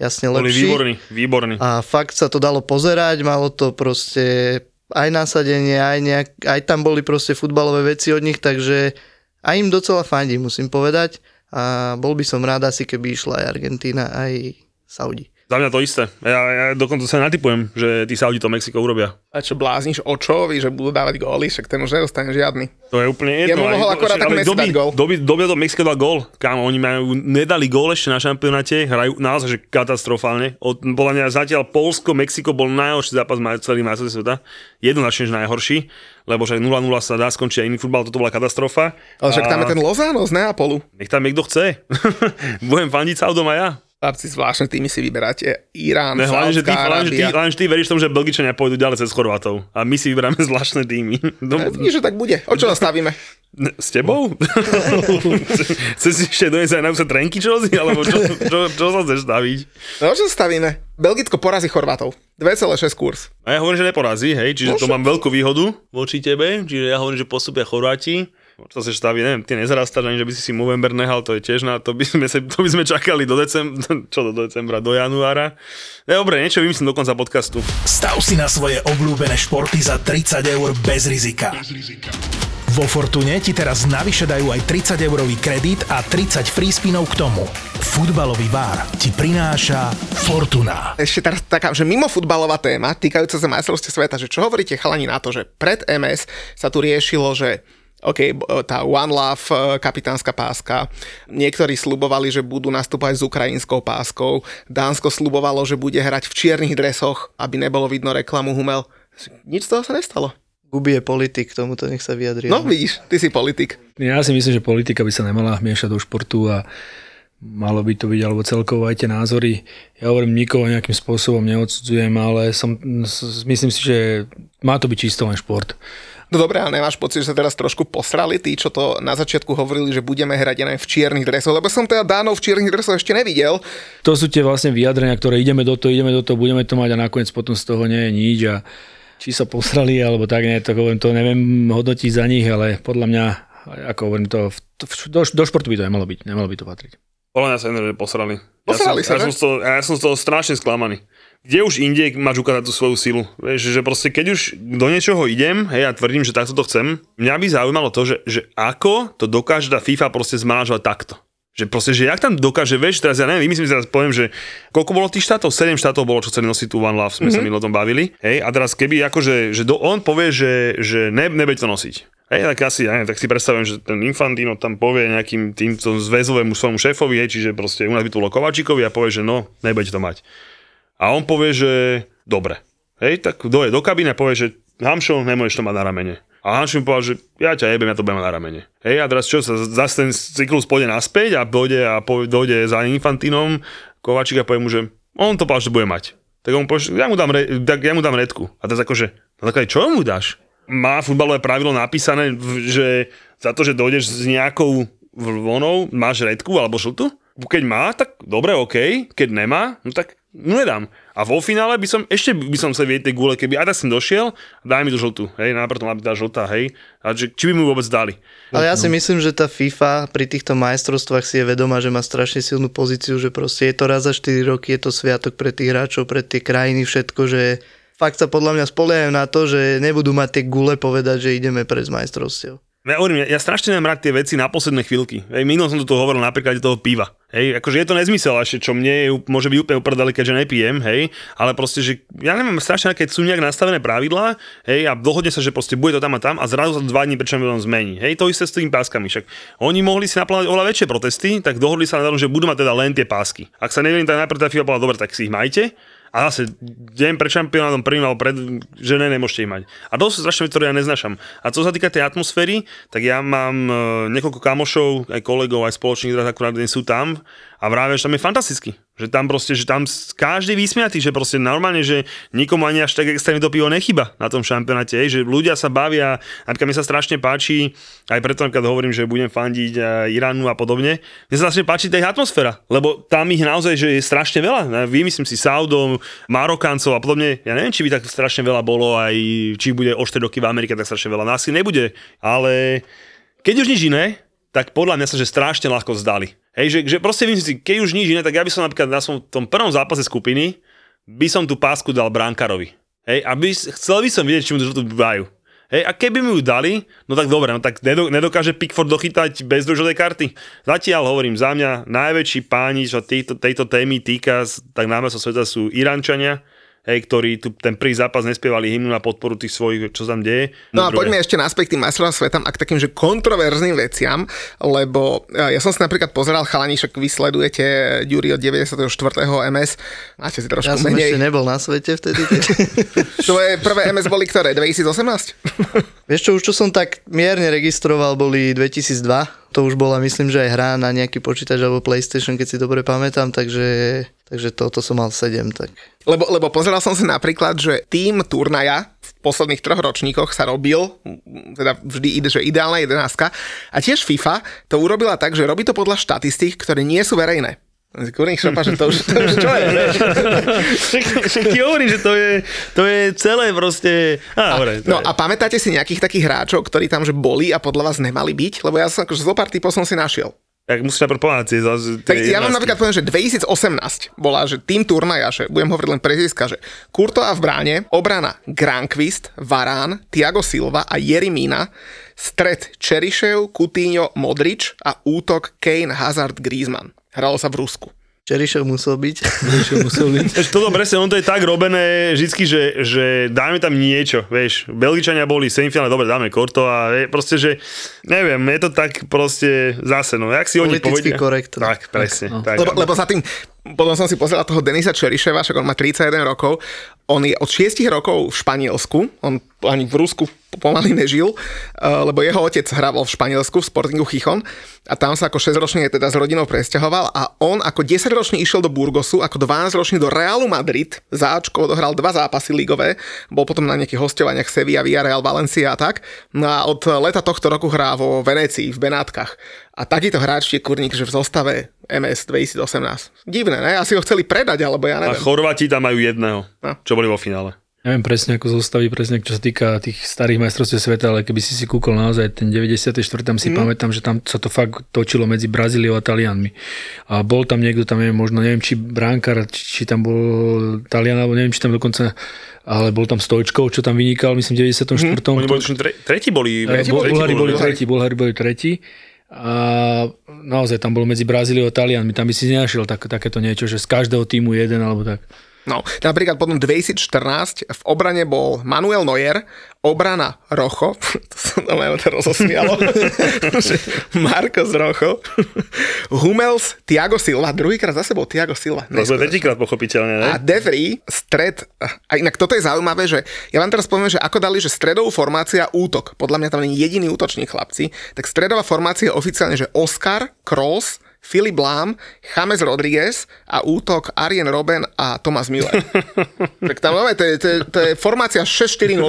S7: jasne lepší.
S5: Boli výborní, výborní.
S7: A fakt sa to dalo pozerať, malo to proste aj nasadenie, aj, nejak, aj tam boli proste futbalové veci od nich, takže aj im docela fandí, musím povedať. A bol by som rád asi, keby išla aj Argentína, aj Saudi.
S5: Za mňa to isté. Ja, ja dokonca sa natypujem, že tí Saudi to Mexiko urobia.
S4: A čo blázniš Očovi, že budú dávať góly, však ten už nedostane žiadny.
S5: To je úplne jedno.
S4: Ja mohol akorát tak Messi dať gól.
S5: Doby, doby to Mexiko dal gól. Kámo, oni majú, nedali gól ešte na šampionáte, hrajú naozaj že katastrofálne. Od, podľa mňa zatiaľ Polsko, Mexiko bol najhorší zápas majú celý majstrovství sveta. Jednoznačne najhorší, lebo že 0-0 sa dá skončiť aj iný futbal, toto bola katastrofa.
S4: Ale však tam je ten Lozano z Neapolu.
S5: Nech tam niekto chce. Budem fandiť Saudom a ja.
S4: Chlapci, zvláštne tými si vyberáte. Irán,
S5: ne, hlavne, že ty, hlavne, že ty, hlavne, že ty veríš tomu, že Belgičania pôjdu ďalej cez Chorvátov. A my si vyberáme zvláštne týmy. No,
S4: Ja, Vidíš, že tak bude. O čo nastavíme?
S5: s tebou? Chceš si ešte doniesť aj na trenky, čo si? Alebo čo, čo, čo sa chceš staviť?
S4: No čo nastavíme? Belgicko porazí Chorvátov. 2,6 kurz.
S5: A ja hovorím, že neporazí, hej, čiže to
S4: Môže.
S5: mám veľkú výhodu voči tebe, čiže ja hovorím, že postupia Chorváti. Čo sa staví, neviem, ty nezarastáš ani, že by si si Movember nehal, to je tiež na, to by sme, sa, to by sme čakali do decembra, čo do decembra, do januára. Ne, dobre, niečo vymyslím do konca podcastu.
S8: Stav si na svoje obľúbené športy za 30 eur bez rizika. Vo Fortune ti teraz navyše dajú aj 30 eurový kredit a 30 free spinov k tomu. Futbalový bar ti prináša Fortuna.
S4: Ešte teraz taká, že mimo futbalová téma, týkajúca sa majstrovstiev sveta, že čo hovoríte chalani na to, že pred MS sa tu riešilo, že OK, b- tá One Love e, kapitánska páska. Niektorí slubovali, že budú nastúpať s ukrajinskou páskou. Dánsko slubovalo, že bude hrať v čiernych dresoch, aby nebolo vidno reklamu Humel. Nič z toho sa nestalo.
S7: Gubi je politik, tomuto nech sa vyjadri.
S4: No vidíš, ty si politik.
S6: Ja si myslím, že politika by sa nemala miešať do športu a malo by to byť, alebo celkovo aj tie názory. Ja hovorím, nikoho nejakým spôsobom neodsudzujem, ale som, myslím si, že má to byť čisto len šport.
S4: No dobré, ale nemáš pocit, že sa teraz trošku posrali tí, čo to na začiatku hovorili, že budeme hrať len v čiernych dresoch, lebo som teda Dánov v čiernych dresoch ešte nevidel.
S6: To sú tie vlastne vyjadrenia, ktoré ideme do toho, ideme do toho, budeme to mať a nakoniec potom z toho nie je nič a či sa posrali alebo tak, nie, to, hovorím, to neviem hodnotiť za nich, ale podľa mňa, ako hovorím, to, do, do športu by to nemalo byť, nemalo by to patriť.
S5: Podľa mňa sa že posrali.
S4: Posrali
S5: ja som,
S4: sa,
S5: ja, som toho, ja som z toho strašne sklamaný. Kde už inde máš ukázať tú svoju silu? Vieš, že proste keď už do niečoho idem, hej, a tvrdím, že takto to chcem, mňa by zaujímalo to, že, že ako to dokáže tá FIFA proste zmážovať takto. Že proste, že jak tam dokáže, vieš, teraz ja neviem, vymyslím si teraz, poviem, že koľko bolo tých štátov? 7 štátov bolo, čo chceli nosiť tú One Love, sme mm-hmm. sa mi o tom bavili. Hej, a teraz keby akože, že do, on povie, že, že ne, nebeď to nosiť. Hej, tak asi, ja neviem, tak si predstavujem, že ten Infantino tam povie nejakým týmto zväzovému svojmu šéfovi, hej, čiže proste u nás by to bolo Kovačíkovi a povie, že no, nebudete to mať. A on povie, že dobre. Hej, tak doje do kabíny a povie, že Hamšo, nemôžeš to mať na ramene. A mi povedal, že ja ťa jebem, ja to budem na ramene. Hej, a teraz čo, sa zase ten cyklus pôjde naspäť a dojde, a povie, dojde za Infantinom, Kovačík a povie mu, že on to povedal, že bude mať. Tak on povie, ja mu dám, re, tak ja mu dám redku. A teraz akože, no tak čo mu dáš? Má futbalové pravidlo napísané, že za to, že dojdeš s nejakou vonou, máš redku alebo žltú? Keď má, tak dobre, OK. Keď nemá, no tak nedám. A vo finále by som, ešte by som sa vidieť tej gule, keby aj tak som došiel, daj mi to žltú, hej, najprv to má byť tá žltá, hej, a že, či by mu vôbec dali.
S7: Ale ja si myslím, že tá FIFA pri týchto majstrovstvách si je vedomá, že má strašne silnú pozíciu, že proste je to raz za 4 roky, je to sviatok pre tých hráčov, pre tie krajiny, všetko, že fakt sa podľa mňa spoliehajú na to, že nebudú mať tie gule povedať, že ideme pre majstrovstiev.
S5: Ja hovorím, ja, ja strašne nemám rád tie veci na posledné chvíľky. Hej, minul som to tu hovoril napríklad toho piva. Hej, akože je to nezmysel, ešte čo mne je, môže byť úplne uprdali, keďže nepijem, hej, ale proste, že ja neviem, strašne, keď sú nejak nastavené pravidlá, hej, a dohodne sa, že proste bude to tam a tam a zrazu sa dva dní prečo zmení. Hej, to isté s tými páskami. Však oni mohli si naplánovať oveľa väčšie protesty, tak dohodli sa na tom, že budú mať teda len tie pásky. Ak sa neviem, tak najprv tá FIFA bola dobre, tak si ich majte, a zase deň pred šampionátom prvým alebo pred, že ne, nemôžete ich mať. A to sú strašné veci, ktoré ja neznašam. A čo sa týka tej atmosféry, tak ja mám e, niekoľko kamošov, aj kolegov, aj spoločných, ktorí akurát sú tam a vravia, že tam je fantasticky. Že tam proste, že tam každý vysmiatý, že proste normálne, že nikomu ani až tak extrémne to pivo nechyba na tom šampionáte, že ľudia sa bavia, napríklad mi sa strašne páči, aj preto napríklad hovorím, že budem fandiť Iránu a podobne, mne sa strašne páči tá atmosféra, lebo tam ich naozaj, že je strašne veľa. Vymyslím si Saudom, Marokáncov a podobne. Ja neviem, či by tak strašne veľa bolo, aj či bude o 4 roky v Amerike tak strašne veľa. Nás nebude, ale keď už nič iné, tak podľa mňa sa že strašne ľahko zdali. Hej, že, že proste myslím si, keď už nič iné, tak ja by som napríklad na som, tom prvom zápase skupiny by som tú pásku dal Brankarovi. Hej, aby, chcel by som vidieť, či mu to dajú. Hej, a keby mi ju dali, no tak dobre, no tak nedokáže Pickford dochytať bez žltej karty. Zatiaľ hovorím za mňa, najväčší páni, čo tejto, tejto témy týka, tak náme sa sveta sú Irančania, hej, ktorí tu ten prvý zápas nespievali hymnu na podporu tých svojich, čo tam deje.
S4: No, no a poďme ešte naspäť k tým majstrovstvám svetam a k takým, že kontroverzným veciam, lebo e, ja som si napríklad pozeral chalani, však vy sledujete Jury od 94. MS, máte si trošku
S7: ja som
S4: menej.
S7: ešte nebol na svete vtedy.
S4: to je prvé MS boli ktoré? 2018?
S7: Vieš čo, už čo som tak mierne registroval, boli 2002. To už bola, myslím, že aj hra na nejaký počítač alebo PlayStation, keď si dobre pamätám, takže, takže toto som mal 7. Tak.
S4: Lebo, lebo pozeral som si napríklad, že tým turnaja v posledných troch ročníkoch sa robil, teda vždy ide, že ideálna jedenáctka, a tiež FIFA to urobila tak, že robí to podľa štatistík, ktoré nie sú verejné. Kurník šopa, že to už, to už čo je,
S5: Však ti hovorím, že to je, to je celé proste...
S4: A, a, no je. a pamätáte si nejakých takých hráčov, ktorí tam že boli a podľa vás nemali byť? Lebo ja som akože zo pár typov som si našiel.
S5: Tak musíš najprv povedať tie,
S4: Tak ja vám napríklad poviem, že 2018 bola, že tým turnaja, že budem hovoriť len preziska, že Kurto a v bráne, obrana Granqvist, Varán, Tiago Silva a Jerimína, stred Čerišev, Coutinho, Modrič a útok Kane, Hazard, Griezmann. Hralo sa v Rusku.
S7: Čerišov musel byť.
S6: Čerišov musel byť.
S5: Toto presne, on to je tak robené vždycky, že, že dáme tam niečo, vieš. Belgičania boli semifinále, dobre, dáme Korto a je, proste, že neviem, je to tak proste zase, no, jak si oni
S7: povedia. korektné.
S5: Tak, presne.
S7: No.
S5: Tak,
S4: lebo, lebo za tým, potom som si pozrel toho Denisa Čeriševa, však on má 31 rokov, on je od 6 rokov v Španielsku, on ani v Rusku pomaly nežil, eh, lebo jeho otec hrával v Španielsku v Sportingu Chichon a tam sa ako 6-ročný teda s rodinou presťahoval a on ako 10-ročný išiel do Burgosu, ako 12-ročný do Realu Madrid, záčko odohral dva zápasy ligové, bol potom na nejakých hostovaniach Sevilla, Villarreal, Valencia a tak. No a od leta tohto roku hrá vo Venecii, v Benátkach. A takýto hráč je kurník, že v zostave MS 2018. Divné, ne? Asi ho chceli predať, alebo ja neviem.
S5: A Chorváti tam majú jedného, no. čo boli vo finále.
S6: Neviem presne, ako zostaví presne, čo sa týka tých starých majstrovstiev sveta, ale keby si si kúkol naozaj ten 94. tam si mm. pamätám, že tam sa to fakt točilo medzi Brazíliou a Talianmi. A bol tam niekto, tam neviem, možno neviem, či Bránkar, či, či tam bol Talian, alebo neviem, či tam dokonca ale bol tam Stojčkov, čo tam vynikal, myslím, v 94. Mm.
S5: Oni boli, tre, tretí boli.
S6: Tretí boli, Bulhári boli tretí, Bulhári boli tretí a naozaj tam bol medzi Brazíliou a Talianmi, tam by si nenašiel tak, takéto niečo, že z každého týmu jeden alebo tak.
S4: No, napríklad potom 2014 v obrane bol Manuel Neuer, obrana Rocho, to sa to ma to rozosmialo, Marcos Rocho, Hummels, Tiago Silva, druhýkrát zase bol Tiago Silva.
S5: To sme tretíkrát pochopiteľne, ne?
S4: A Devry, stred, a inak toto je zaujímavé, že ja vám teraz poviem, že ako dali, že stredovú formácia útok, podľa mňa tam nie jediný útočník chlapci, tak stredová formácia je oficiálne, že Oscar, Kroos, Filip Lám, James Rodriguez a útok Arjen Robben a Thomas Müller. tak tam máme, to je, to je, to je formácia 6-4-0.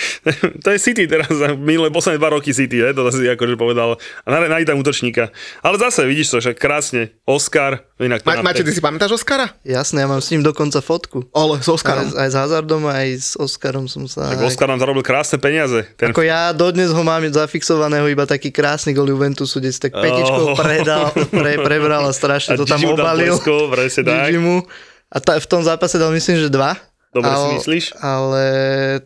S5: to je City teraz, minulé posledné dva roky City, je, to si akože povedal. A nájde tam útočníka. Ale zase, vidíš to, však krásne. Oscar, inak to
S4: Ma, Máte, ty si pamätáš Oscara?
S7: Jasné, ja mám s ním dokonca fotku.
S4: Ale s Oscarom.
S7: Aj, aj s Hazardom, aj s Oscarom som sa...
S5: Tak Oscar nám zarobil krásne peniaze.
S7: Ten... Ako ja dodnes ho mám zafixovaného iba taký krásny gol Juventusu, kde si tak petičkou oh. predal, pre, prebral a strašne a to tam Gigi
S5: Plesko, tak.
S7: Mu. A ta, v tom zápase dal myslím, že dva.
S5: Dobre ale, si myslíš?
S7: Ale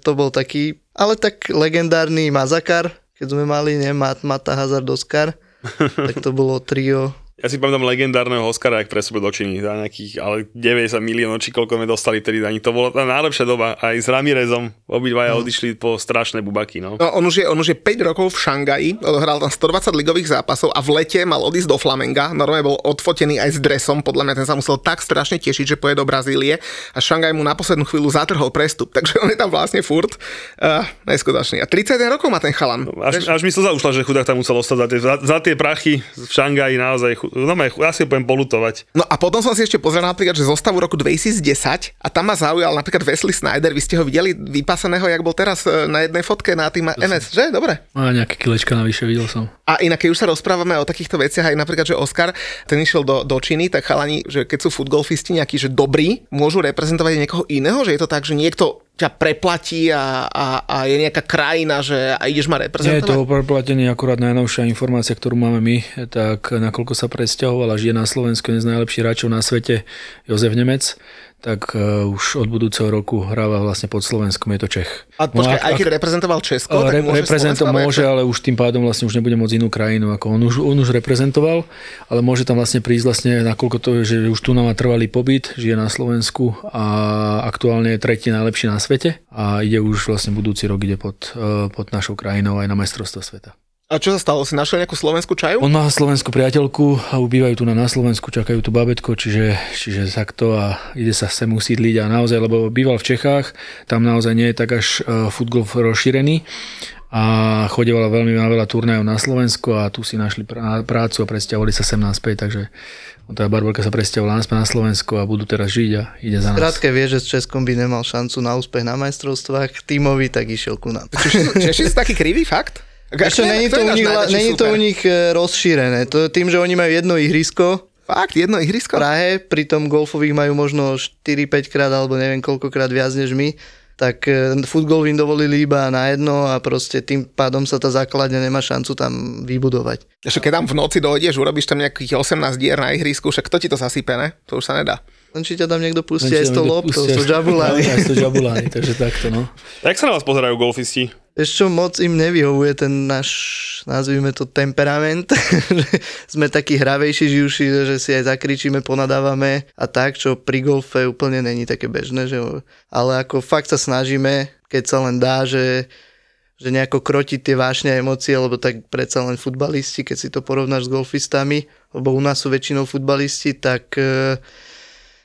S7: to bol taký, ale tak legendárny Mazakar, keď sme mali, ne, Mat, Mata Hazard Oscar, tak to bolo trio
S5: ja si pamätám legendárneho Oscara, ak pre sebe dočiny, za nejakých, ale 90 miliónov, či koľko sme dostali tedy ani To bola tá najlepšia doba. Aj s Ramirezom obidvaja hmm. odišli po strašné bubaky. No.
S4: no on, už je, on už je 5 rokov v Šangaji, odohral tam 120 ligových zápasov a v lete mal odísť do Flamenga. Normálne bol odfotený aj s dresom, podľa mňa ten sa musel tak strašne tešiť, že pôjde do Brazílie a Šangaj mu na poslednú chvíľu zatrhol prestup, takže on je tam vlastne furt uh, neskutočný. A 31 rokov má ten chalan.
S5: No, až, až mi slza ušla, že chudák tam musel ostať za tie, za, za tie prachy v Šangaji naozaj no ja si budem polutovať.
S4: No a potom som si ešte pozrel napríklad, že zostavu roku 2010 a tam ma zaujal napríklad Wesley Snyder, vy ste ho videli vypaseného, jak bol teraz e, na jednej fotke na tým MS, že? Dobre.
S6: A nejaké kilečka navyše videl som.
S4: A inak, keď už sa rozprávame o takýchto veciach, aj napríklad, že Oscar, ten išiel do, do Číny, tak chalani, že keď sú futgolfisti nejakí, že dobrí, môžu reprezentovať niekoho iného, že je to tak, že niekto ťa preplatí a, a, a je nejaká krajina, že a ideš ma reprezentovať?
S6: Nie je to preplatenie akurát najnovšia informácia, ktorú máme my, tak nakoľko sa presťahoval a žije na Slovensku, jeden z najlepších hráčov na svete, Jozef Nemec, tak uh, už od budúceho roku hráva vlastne pod Slovenskom, je to Čech.
S4: A no, počkaj, aj keď reprezentoval Česko, tak môže
S6: reprezento, môže, ale už tým pádom vlastne už nebude môcť inú krajinu, ako on už, on už reprezentoval, ale môže tam vlastne prísť vlastne, nakoľko to je, že už tu má trvalý pobyt, žije na Slovensku a aktuálne je tretí najlepší na svete a ide už vlastne budúci rok ide pod, uh, pod našou krajinou aj na majstrovstvo sveta.
S4: A čo sa stalo? Si našiel nejakú slovenskú čaju?
S6: On má slovenskú priateľku a ubývajú tu na, na Slovensku, čakajú tu babetko, čiže, čiže takto a ide sa sem usídliť a naozaj, lebo býval v Čechách, tam naozaj nie je tak až uh, futgol rozšírený a chodevala veľmi na veľa turnajov na Slovensko a tu si našli prácu a presťahovali sa sem naspäť, takže tá Barborka sa presťahovala naspäť na Slovensko a budú teraz žiť a ide za nás.
S7: Krátke vie, že s Českom by nemal šancu na úspech na majstrovstvách, tímový tak išiel ku nám.
S4: Češi sú taký krivý fakt?
S7: Ešte není to, u nich, není to u nich rozšírené. To tým, že oni majú jedno ihrisko,
S4: Fakt, jedno ihrisko?
S7: V Prahe, pritom golfových majú možno 4-5 krát alebo neviem koľkokrát viac než my tak e, futgol im dovolili iba na jedno a proste tým pádom sa tá základňa nemá šancu tam vybudovať.
S4: Ešte keď tam v noci dojdeš, urobíš tam nejakých 18 dier na ihrisku, však kto ti to zasype, ne? To už sa nedá.
S7: Len či ťa tam niekto pustí aj s tou loptou, s tou.
S6: Aj s tou takže takto, no.
S5: Jak sa na vás pozerajú golfisti?
S7: Ešte moc im nevyhovuje ten náš, nazvime to, temperament. Sme takí hravejší, živší, že si aj zakričíme, ponadávame a tak, čo pri golfe úplne není také bežné. Že... Ale ako fakt sa snažíme, keď sa len dá, že že nejako krotiť tie vášne a emócie, lebo tak predsa len futbalisti, keď si to porovnáš s golfistami, lebo u nás sú väčšinou futbalisti, tak uh,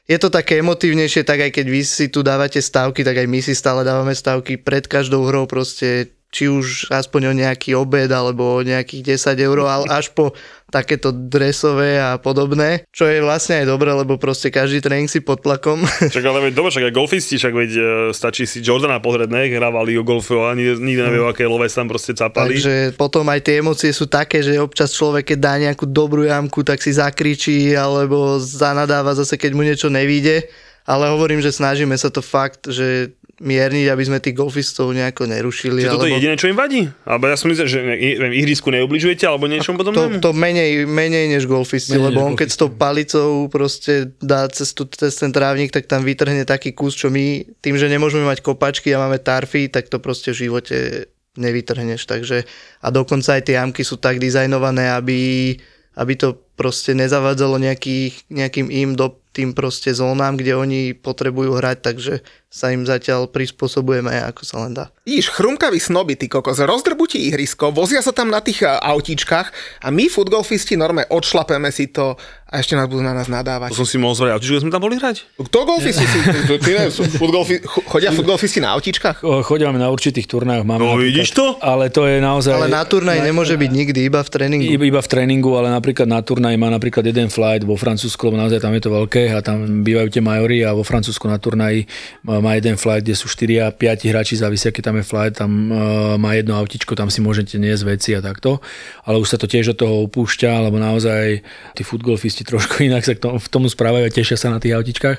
S7: je to také emotívnejšie, tak aj keď vy si tu dávate stavky, tak aj my si stále dávame stavky pred každou hrou proste či už aspoň o nejaký obed alebo o nejakých 10 eur, ale až po takéto dresové a podobné, čo je vlastne aj dobré, lebo proste každý tréning si pod tlakom.
S5: Čak ale veď dobre, však aj golfisti, však veď e, stačí si Jordana pozrieť, ne, hrávali o golfu a nikdy nevie, no. aké love tam proste capali.
S7: Takže potom aj tie emócie sú také, že občas človek, keď dá nejakú dobrú jamku, tak si zakričí alebo zanadáva zase, keď mu niečo nevíde ale hovorím, že snažíme sa to fakt, že mierniť, aby sme tých golfistov nejako nerušili.
S5: Čiže toto alebo... je jediné, čo im vadí? Alebo ja som myslel, že neviem, ihrisku neubližujete, alebo niečom podobnému?
S7: To, to menej, menej než golfisti, menej lebo než on keď s tou palicou proste dá cez, tu, cez ten trávnik, tak tam vytrhne taký kus, čo my, tým, že nemôžeme mať kopačky a máme tarfy, tak to proste v živote nevytrhneš. Takže, a dokonca aj tie jamky sú tak dizajnované, aby, aby to proste nezavadzalo nejaký, nejakým im do tým proste zónám, kde oni potrebujú hrať, takže sa im zatiaľ prispôsobujeme, ako sa len dá.
S4: Vidíš, chrumkavý snoby, ty kokos, rozdrbu ti ihrisko, vozia sa tam na tých autíčkach a my, futgolfisti, norme odšlapeme si to a A ešte nás budú na nás
S5: To
S4: nadávať.
S5: som si mohol zvať, autičku, sme tam boli hrať?
S4: Kto golfisti si? Ty ne, futgolfi, cho- chodia futgolfisti na autičkách?
S6: O, Chodíme na určitých turnajoch. Máme
S5: No, vidíš to?
S6: Ale to je naozaj...
S7: Ale na turnaj nemôže byť nikdy, iba v tréningu.
S6: Iba, v tréningu, ale napríklad na turnaj má napríklad jeden flight vo Francúzsku, lebo naozaj tam je to veľké a tam bývajú tie majory a vo Francúzsku na turnaji má jeden flight, kde sú 4 a 5 hráči, závisí, aký tam flight, tam uh, má jedno autičko, tam si môžete niesť veci a takto, ale už sa to tiež od toho upúšťa, lebo naozaj tí futgolfisti trošku inak sa k tomu, v tomu správajú a tešia sa na tých autičkách,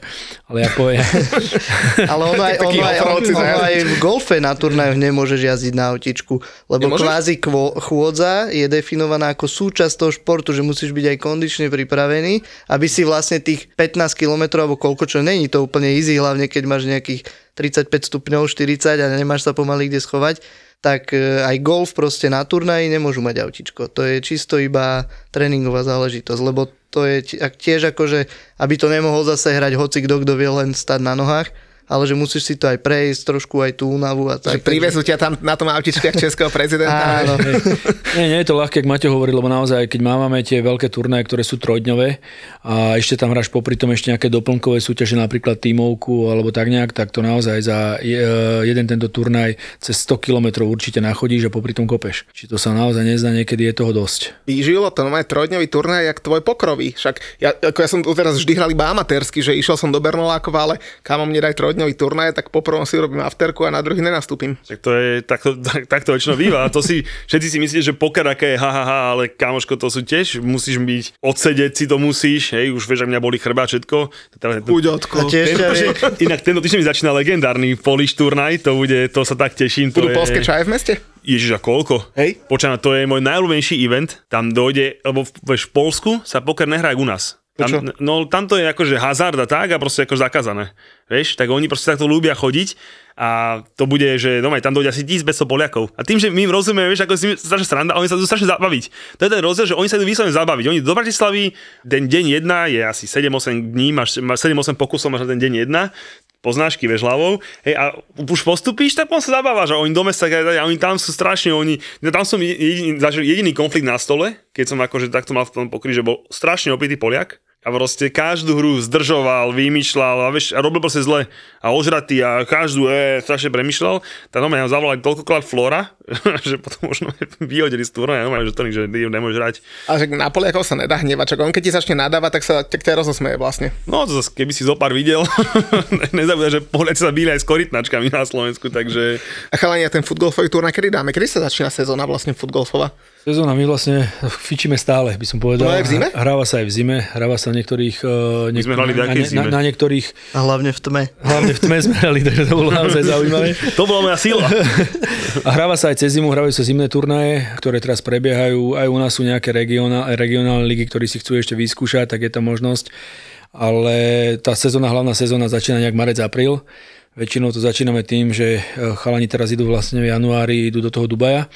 S6: ale ja poviem,
S7: Ale ono aj, ono aj, ono
S4: zajazd.
S7: aj v golfe na turnajoch nemôžeš jazdiť na autičku, lebo
S4: Nemôžeš?
S7: kvázi kvo, chôdza je definovaná ako súčasť toho športu, že musíš byť aj kondične pripravený, aby si vlastne tých 15 km alebo koľko, čo není to úplne easy, hlavne keď máš nejakých 35 stupňov, 40 a nemáš sa pomaly kde schovať, tak e, aj golf proste na turnaji nemôžu mať autičko. To je čisto iba tréningová záležitosť, lebo to je tiež akože, aby to nemohol zase hrať hoci kto, kto vie len stať na nohách, ale že musíš si to aj prejsť, trošku aj tú únavu a
S4: Že
S7: tak.
S4: privezú ťa tam na tom autičku českého prezidenta.
S7: Áno.
S6: Nie, nie je to ľahké, ako Maťo hovorí, lebo naozaj, keď máme tie veľké turnaje, ktoré sú trojdňové a ešte tam hráš popri tom ešte nejaké doplnkové súťaže, napríklad tímovku alebo tak nejak, tak to naozaj za je- jeden tento turnaj cez 100 km určite nachodíš a popri tom kopeš. Či to sa naozaj nezdá, niekedy je toho dosť.
S4: Vyžilo to normálne trojdňový turnaj, jak tvoj pokrový. Však ja, ako ja som teraz vždy hral iba amatérsky, že išiel som do Bernolákova, ale kamo mne daj trojdňový turnaj, tak po prvom si urobím afterku a na druhý nenastúpim.
S5: Tak to je, takto, tak, tak to väčšinou býva. A to si, všetci si myslíte, že poker aké je ha, ha, ha, ale kamoško, to sú tiež, musíš byť, odsedeť si to musíš, hej, už vieš, ak mňa boli chrba všetko. Teda,
S7: A
S4: Uďotko.
S7: tiež
S5: Tento
S7: ťa vie,
S5: týždeň, inak tento týždeň mi začína legendárny Polish turnaj, to bude, to sa tak teším.
S4: Budú
S5: je,
S4: polské čaje v meste?
S5: Ježiš, a koľko?
S4: Hej.
S5: Počujem, to je môj najľúbenejší event. Tam dojde, lebo v, v Polsku sa poker nehrá u nás. Tam, no tam to je akože hazard a tak a proste ako zakázané. Vieš, tak oni proste takto ľúbia chodiť a to bude, že no tam dojde asi 1500 Poliakov. A tým, že my im rozumieme, vieš, ako si strašne sranda, oni sa idú strašne zabaviť. To je ten rozdiel, že oni sa idú vyslovene zabaviť. Oni do Bratislavy, ten deň 1 je asi 7-8 dní, máš, máš 7-8 pokusov, máš na ten deň 1 poznášky vieš hlavou, hej, a už postupíš, tak potom sa zabávaš, a oni do mesta, a oni tam sú strašne, oni, no tam som jediný, zažil jediný konflikt na stole, keď som akože takto mal v tom pokry, že bol strašne opitý Poliak, a proste každú hru zdržoval, vymýšľal a, vieš, a robil proste zle a ožratý a každú e, strašne premýšľal. Tak no ja zavolal toľkokrát Flora, že potom možno vyhodili z turnaja, no že to že ty nemôžeš hrať.
S4: A že na Poliakov sa nedá hnevať, čak on keď ti začne nadávať, tak sa tak ťa rozosmeje vlastne.
S5: No to zase, keby si zo pár videl, nezabúdaj, že Poliaci sa bíli aj s korytnačkami na Slovensku, takže
S4: A chalani, a ten futgolfový turnaj kedy dáme? Kedy sa začína sezóna vlastne futgolfová?
S6: Sezóna my vlastne fičíme stále, by som povedal.
S4: No aj v zime?
S6: Hráva sa aj v zime, hráva sa niektorých...
S5: My sme hrali v
S6: na, na,
S5: zime?
S6: na, niektorých,
S7: a hlavne v tme.
S6: hlavne v tme sme hrali, takže to bolo naozaj zaujímavé.
S5: to bola moja sila.
S6: A hráva sa aj cez zimu, hrávajú sa zimné turnaje, ktoré teraz prebiehajú. Aj u nás sú nejaké regionál, regionálne ligy, ktorí si chcú ešte vyskúšať, tak je tam možnosť. Ale tá sezóna, hlavná sezóna začína nejak marec, apríl. Väčšinou to začíname tým, že e, chalani teraz idú vlastne v januári, idú do toho Dubaja,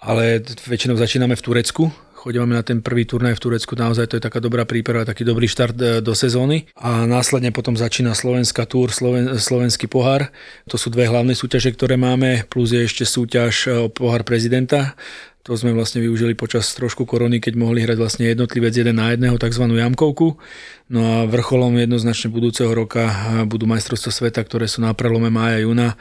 S6: ale väčšinou začíname v Turecku, chodíme na ten prvý turnaj v Turecku, naozaj to je taká dobrá príprava, taký dobrý štart e, do sezóny. A následne potom začína Slovenská túr, Sloven, Slovenský pohár. To sú dve hlavné súťaže, ktoré máme, plus je ešte súťaž e, o pohár prezidenta. To sme vlastne využili počas trošku korony, keď mohli hrať vlastne jednotlivec jeden na jedného, tzv. jamkovku. No a vrcholom jednoznačne budúceho roka budú majstrovstvá sveta, ktoré sú na prelome mája, júna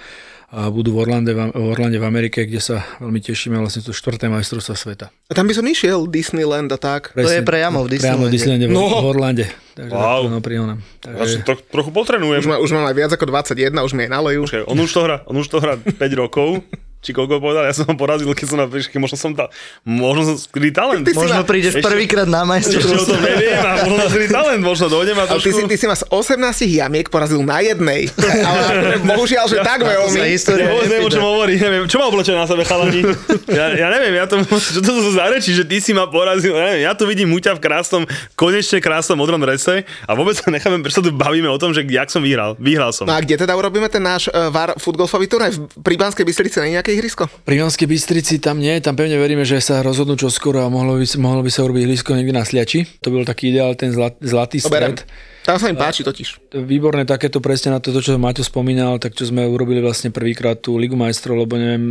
S6: a budú v Orlande, v Orlande v Amerike, kde sa veľmi tešíme, vlastne to štvrté majstrovstvá sveta.
S4: A tam by som išiel, Disneyland a tak.
S7: To je priamo v
S6: Priamo v
S7: Disneylande.
S6: Disneylande v,
S4: No.
S6: v Orlande. Takže
S5: Wow.
S6: wow. no, pri onom.
S5: Ja
S6: Takže,
S5: to trochu potrenujem.
S4: Už, má, už mám aj viac ako 21, už mi aj nalejú.
S5: Počkaj, on už to hrá, on už to hrá 5 rokov. Či koľko povedal, ja som ho porazil, keď som na peške, možno som tá, možno som skrytý talent.
S4: Ty si
S7: Možno
S4: ma-
S7: prídeš
S5: Ešte-
S7: prvýkrát na
S5: Ešte o
S7: majstrovstvo.
S5: tom neviem a možno na skrytý talent, možno dojdem a
S4: Ale ty si,
S5: trošku...
S4: ty si ma z 18 jamiek porazil na jednej. Ale bohužiaľ, že tak
S7: Sa
S4: veľmi.
S5: Ja vôbec neviem, o čom hovorí, neviem, čo má oblečené na sebe chalani? Ja, ja neviem, ja to, čo to sú za reči, že ty si ma porazil, ja neviem, ja tu vidím Muťa v krásnom, konečne krásnom modrom drese a vôbec sa necháme, prečo tu bavíme o tom, že jak som vyhral. Vyhral som.
S4: No a kde teda urobíme ten náš uh, VAR futgolfový turnaj? V- Banskej Bystrici na nejakej nejaké ihrisko?
S6: Pri Banskej Bystrici tam nie, tam pevne veríme, že sa rozhodnú čo skoro a mohlo by, mohlo by sa urobiť ihrisko niekde na Sliači. To bol taký ideál, ten zlat, zlatý stred.
S4: Tam sa mi páči totiž.
S6: Výborné takéto presne na to, čo Maťo spomínal, tak čo sme urobili vlastne prvýkrát tú Ligu majstrov, lebo neviem,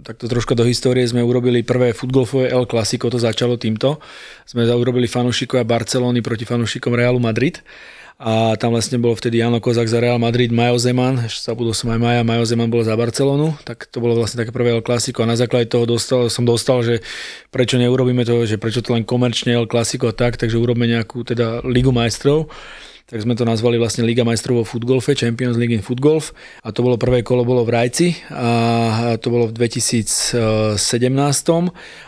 S6: takto troška do histórie sme urobili prvé futgolfové El Clasico, to začalo týmto. Sme urobili fanúšikovia Barcelony proti fanúšikom Realu Madrid a tam vlastne bolo vtedy Jano Kozak za Real Madrid, Majo Zeman, ešte sa budol som aj Maja, Majo Zeman bol za Barcelonu, tak to bolo vlastne také prvé El Clasico a na základe toho dostal, som dostal, že prečo neurobíme to, že prečo to len komerčne El Clasico tak, takže urobíme nejakú teda Ligu majstrov tak sme to nazvali vlastne Liga majstrov vo futgolfe, Champions League in Footgolf. A to bolo prvé kolo bolo v Rajci. A to bolo v 2017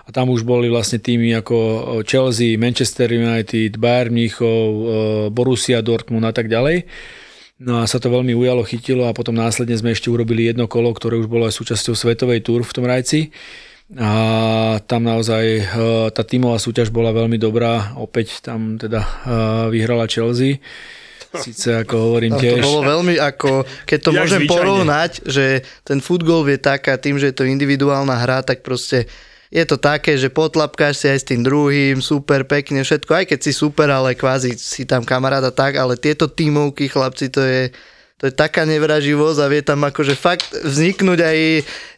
S6: a tam už boli vlastne týmy ako Chelsea, Manchester United, Bayern Mníchov, Borussia Dortmund a tak ďalej. No a sa to veľmi ujalo, chytilo a potom následne sme ešte urobili jedno kolo, ktoré už bolo aj súčasťou Svetovej túr v tom Rajci a tam naozaj e, tá tímová súťaž bola veľmi dobrá, opäť tam teda e, vyhrala Chelsea. Sice ako hovorím
S7: Tam
S6: tiež.
S7: to bolo veľmi ako, keď to
S5: Jak
S7: môžem
S5: zvyčajne.
S7: porovnať, že ten futgol je taká, tým, že je to individuálna hra, tak proste je to také, že potlapkáš si aj s tým druhým, super, pekne, všetko, aj keď si super, ale kvázi si tam kamaráda tak, ale tieto tímovky, chlapci, to je, to je taká nevraživosť a vie tam akože fakt vzniknúť aj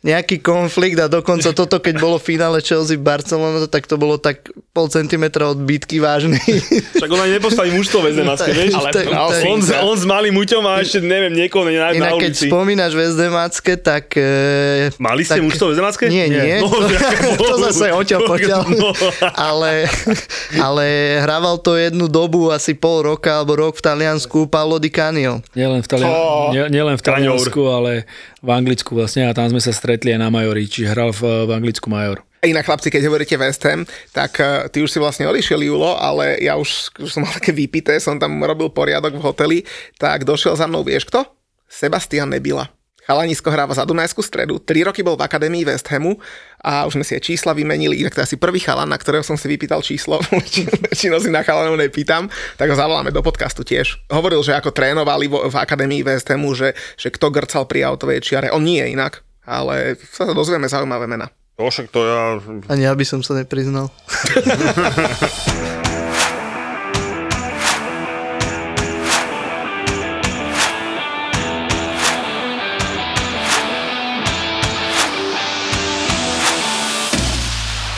S7: nejaký konflikt a dokonca toto, keď bolo v finále Chelsea Barcelona, tak to bolo tak pol centimetra od bitky vážny.
S5: Však on ani nepostaví mužstvo ve Zdemácke, vieš?
S7: Ale to- to-
S5: on, s- on s malým muťom a ešte neviem, niekoho na, na
S7: Inak keď
S5: ulici.
S7: spomínaš Vezdemácke, tak... E,
S5: Mali ste
S7: tak,
S5: mužstvo ve Zdemácke?
S7: Nie, nie.
S5: No,
S7: to, to zase oťa poťa.
S5: No.
S7: ale, ale hrával to jednu dobu, asi pol roka alebo rok v Taliansku Paolo Di Canio.
S6: Nielen v, Talian-
S5: Oh,
S6: nie, nielen v. Taliansku, ale v Anglicku vlastne a tam sme sa stretli aj na Majori, či hral v, v Anglicku Major.
S4: Inak chlapci, keď hovoríte West Ham, tak eh, ty už si vlastne odišiel Julo, ale ja už, už som mal také vypité, som tam robil poriadok v hoteli, tak došiel za mnou, vieš kto? Sebastian Nebila. Chalanisko hráva za Dunajskú stredu, 3 roky bol v akadémii West Hamu a už sme si aj čísla vymenili, inak to je asi prvý chalan, na ktorého som si vypýtal číslo, väčšinou si na chalanov nepýtam, tak ho zavoláme do podcastu tiež. Hovoril, že ako trénovali vo, v akadémii West Hamu, že, že kto grcal pri autovej čiare, on nie je inak, ale sa dozvieme zaujímavé mena.
S5: To však to ja...
S7: Ani ja by som sa nepriznal.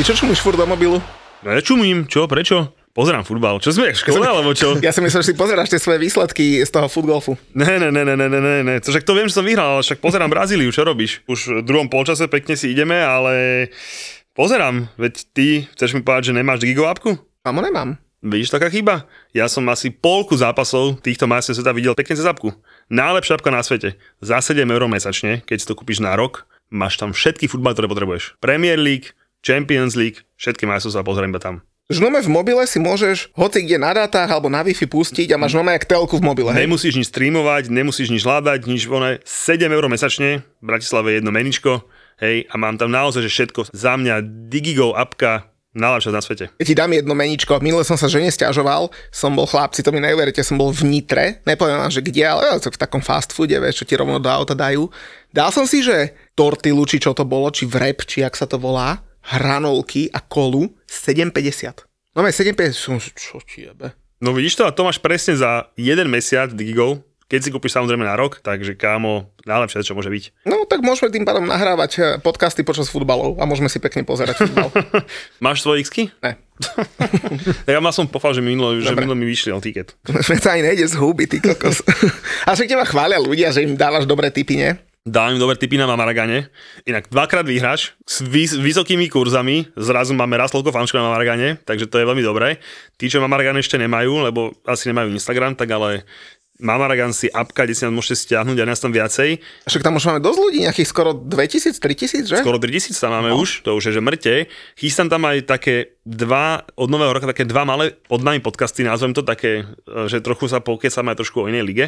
S4: Ty čo čumíš furt do mobilu?
S5: Nečumím, čo, prečo? Pozerám futbal. Čo sme, škoda, alebo čo?
S4: Ja si myslím, že si pozeráš tie svoje výsledky z toho futgolfu.
S5: Ne, ne, ne, ne, ne, ne, ne. To však to viem, že som vyhral, ale však pozerám Brazíliu, čo robíš? Už v druhom polčase pekne si ideme, ale pozerám, veď ty chceš mi povedať, že nemáš Gigo apku?
S4: Amo nemám.
S5: Vidíš, taká chyba? Ja som asi polku zápasov týchto majstrov sveta videl pekne cez apku. Najlepšia apka na svete. Za 7 eur mesačne, keď si to kúpiš na rok, máš tam všetky futbal, ktoré potrebuješ. Premier League, Champions League, všetky majstrovstvá pozriem iba tam.
S4: Že nome v mobile si môžeš hoci kde na dátach alebo na Wi-Fi pustiť a máš nome jak telku v mobile. Hej?
S5: Nemusíš nič streamovať, nemusíš nič hľadať, nič one, 7 eur mesačne, v Bratislave je jedno meničko, hej, a mám tam naozaj že všetko. Za mňa Digigo apka, najlepšia na svete.
S4: Ja ti dám jedno meničko. Minule som sa žene stiažoval, som bol chlapci, to mi neuveríte, som bol v Nitre, nepoviem vám, že kde, ale v takom fast foode, vieš, čo ti rovno do auta dajú. Dal som si, že tortilu, či čo to bolo, či vrep, či jak sa to volá, hranolky a kolu 7,50. No 7,50 som, čo ti jebe.
S5: No vidíš to, a to máš presne za jeden mesiac Digigo, keď si kúpiš samozrejme na rok, takže kámo, najlepšie, čo môže byť.
S4: No tak môžeme tým pádom nahrávať eh, podcasty počas futbalov a môžeme si pekne pozerať futbal.
S5: Máš svoje x
S4: ne.
S5: Ja mal som pofal, že minulo, že minulo mi vyšli tiket.
S4: Mne to ani nejde z huby, ty kokos. A však teba chvália ľudia, že im dávaš dobré tipy, nie?
S5: Dám im tipy na Mamaragane. Inak dvakrát vyhráš s vys- vysokými kurzami. Zrazu máme raz toľko fanúšikov na Mamaragane, takže to je veľmi dobré. Tí, čo Mamaragane ešte nemajú, lebo asi nemajú Instagram, tak ale Mamaragan si apka, kde si nás môžete stiahnuť a nás tam viacej.
S4: Však tam už máme dosť ľudí, nejakých skoro 2000, 3000, že?
S5: Skoro 3000 tam máme no. už, to už je že mŕte. Chystám tam aj také dva, od nového roka také dva malé pod nami podcasty, nazvem to také, e, že trochu sa pokecáme aj trošku o inej lige,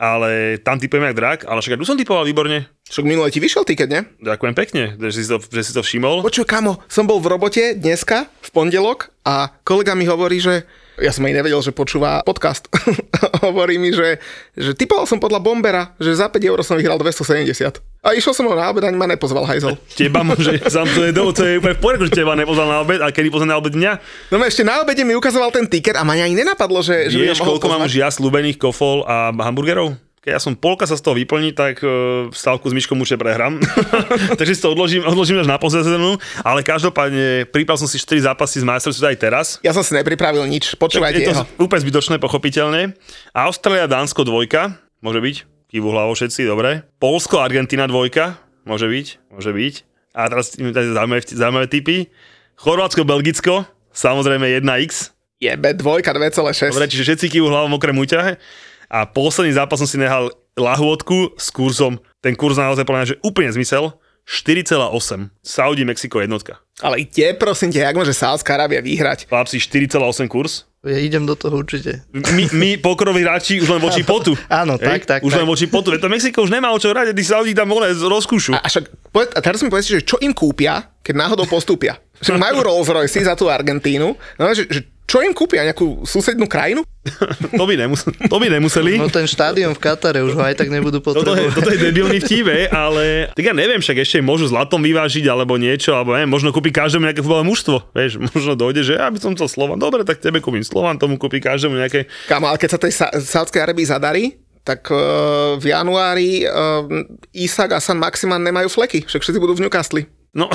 S5: ale tam typujem jak drak, ale však aj tu som typoval výborne.
S4: Však minule ti vyšiel tiket, nie?
S5: Ďakujem pekne, že si to, že si to všimol.
S4: Počuj, kamo, som bol v robote dneska, v pondelok a kolega mi hovorí, že ja som aj nevedel, že počúva podcast. hovorí mi, že, že typoval som podľa Bombera, že za 5 eur som vyhral 270. A išiel som ho na obed, ani ma nepozval hajzel.
S5: Teba môže, sám to je, to je úplne v poriadku, že teba nepozval na obed, a kedy pozval na obed dňa?
S4: No ešte na obede mi ukazoval ten tiket a ma ani nenapadlo, že, že
S5: Vieš,
S4: mohol
S5: koľko mám už ja slúbených kofol a hamburgerov? Keď ja som polka sa z toho vyplní, tak uh, stávku s myškom určite prehrám. Takže si to odložím, odložím až na poslednú. Ale každopádne pripravil som si 4 zápasy z majstrovství aj teraz.
S4: Ja som si nepripravil nič,
S5: je
S4: počúvajte
S5: to
S4: jeho.
S5: úplne zbytočné, pochopiteľne. Austrália, Dánsko dvojka, môže byť. Kývu hlavou všetci, dobre. Polsko, Argentina dvojka, môže byť, môže byť. A teraz tady zaujímavé, zaujímavé typy. Chorvátsko, Belgicko, samozrejme 1x.
S4: Jebe, dvojka, 2,6.
S5: Dobre, čiže všetci kývu hlavom okrem úťahe. A posledný zápas som si nehal lahôdku s kurzom. Ten kurz naozaj podľa mňa, že úplne zmysel. 4,8. Saudi, Mexiko jednotka.
S4: Ale kde, prosím ťa, jak môže Sávská Arábia vyhrať?
S5: Chlapci, 4,8 kurz.
S7: Ja idem do toho určite.
S5: My, my pokroví hráči už len voči potu.
S7: Áno, tak, tak,
S5: Už
S7: tak.
S5: len voči potu. To Mexiko už nemá o čo hrať, a tí Saudi tam vole rozkúšu.
S4: A, však, poved, a teraz mi povedzte, že čo im kúpia, keď náhodou postúpia? Majú Rolls Royce za tú Argentínu, no, že, že čo im kúpia? Nejakú susednú krajinu?
S5: To by, nemus- to by nemuseli.
S7: No ten štádion v Katare už ho aj tak nebudú
S5: Toto je,
S7: potrebovať.
S5: toto je debilný vtíbe, ale tak ja neviem, však ešte môžu zlatom vyvážiť alebo niečo, alebo neviem, možno kúpi každému nejaké futbalové mužstvo. Vieš, možno dojde, že ja by som chcel Slovan. Dobre, tak tebe kúpim Slovan, tomu kúpi každému nejaké.
S4: Kam, ale keď sa tej Sa- Sádskej Arabii zadarí, tak uh, v januári uh, Isak a San Maximan nemajú fleky, však všetci budú v Newcastle.
S5: No,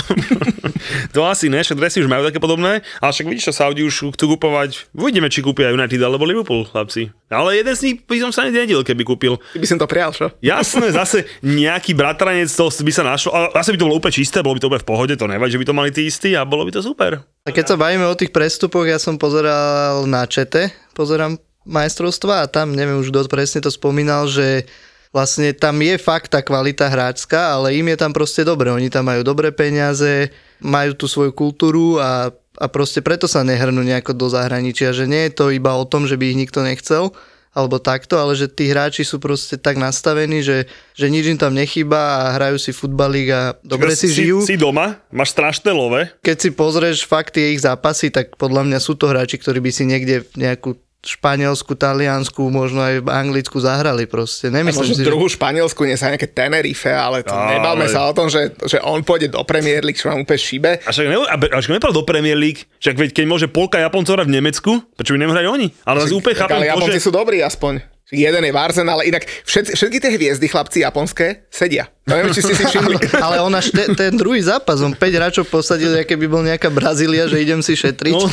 S5: to asi ne, však dresy už majú také podobné, ale však vidíš, že Saudi už chcú kupovať, uvidíme, či kúpia United alebo Liverpool, chlapci. Ale jeden z nich by som sa nedel, keby kúpil.
S4: Ty by som to prijal, čo?
S5: Jasné, zase nejaký bratranec to by sa našlo, ale asi by to bolo úplne čisté, bolo by to úplne v pohode, to nevadí, že by to mali tí istí a bolo by to super.
S7: A keď sa bavíme o tých prestupoch, ja som pozeral na čete, pozerám majstrovstva a tam, neviem už kto presne to spomínal, že vlastne tam je fakt tá kvalita hráčska, ale im je tam proste dobre. Oni tam majú dobré peniaze, majú tú svoju kultúru a, a proste preto sa nehrnú nejako do zahraničia, že nie je to iba o tom, že by ich nikto nechcel, alebo takto, ale že tí hráči sú proste tak nastavení, že, že nič im tam nechýba a hrajú si futbalík a dobre si, žijú.
S5: Si doma, máš strašné love,
S7: Keď si pozrieš fakt tie ich zápasy, tak podľa mňa sú to hráči, ktorí by si niekde nejakú Španielsku, Taliansku, možno aj v Anglicku zahrali proste. Nemyslím
S4: možno
S7: si,
S4: druhú Španielsku, nie sa nejaké Tenerife, ale to
S5: Ale-
S4: nebavme sa o tom, že, že on pôjde do Premier League, čo vám úplne šíbe.
S5: A však, ne, a, a však nepal do Premier League, však veď keď môže polka Japoncov hrať v Nemecku, prečo by nemohli oni? Ale zase úplne chápem
S4: ale Japonci
S5: že...
S4: sú dobrí aspoň. Jeden je v Arsenal, ale inak všetci, všetky tie hviezdy, chlapci japonské, sedia. Neviem, či ste si všimli.
S7: ale on až te, ten druhý zápas, on 5 hráčov posadil, aké by bol nejaká Brazília, že idem si šetriť.
S5: No.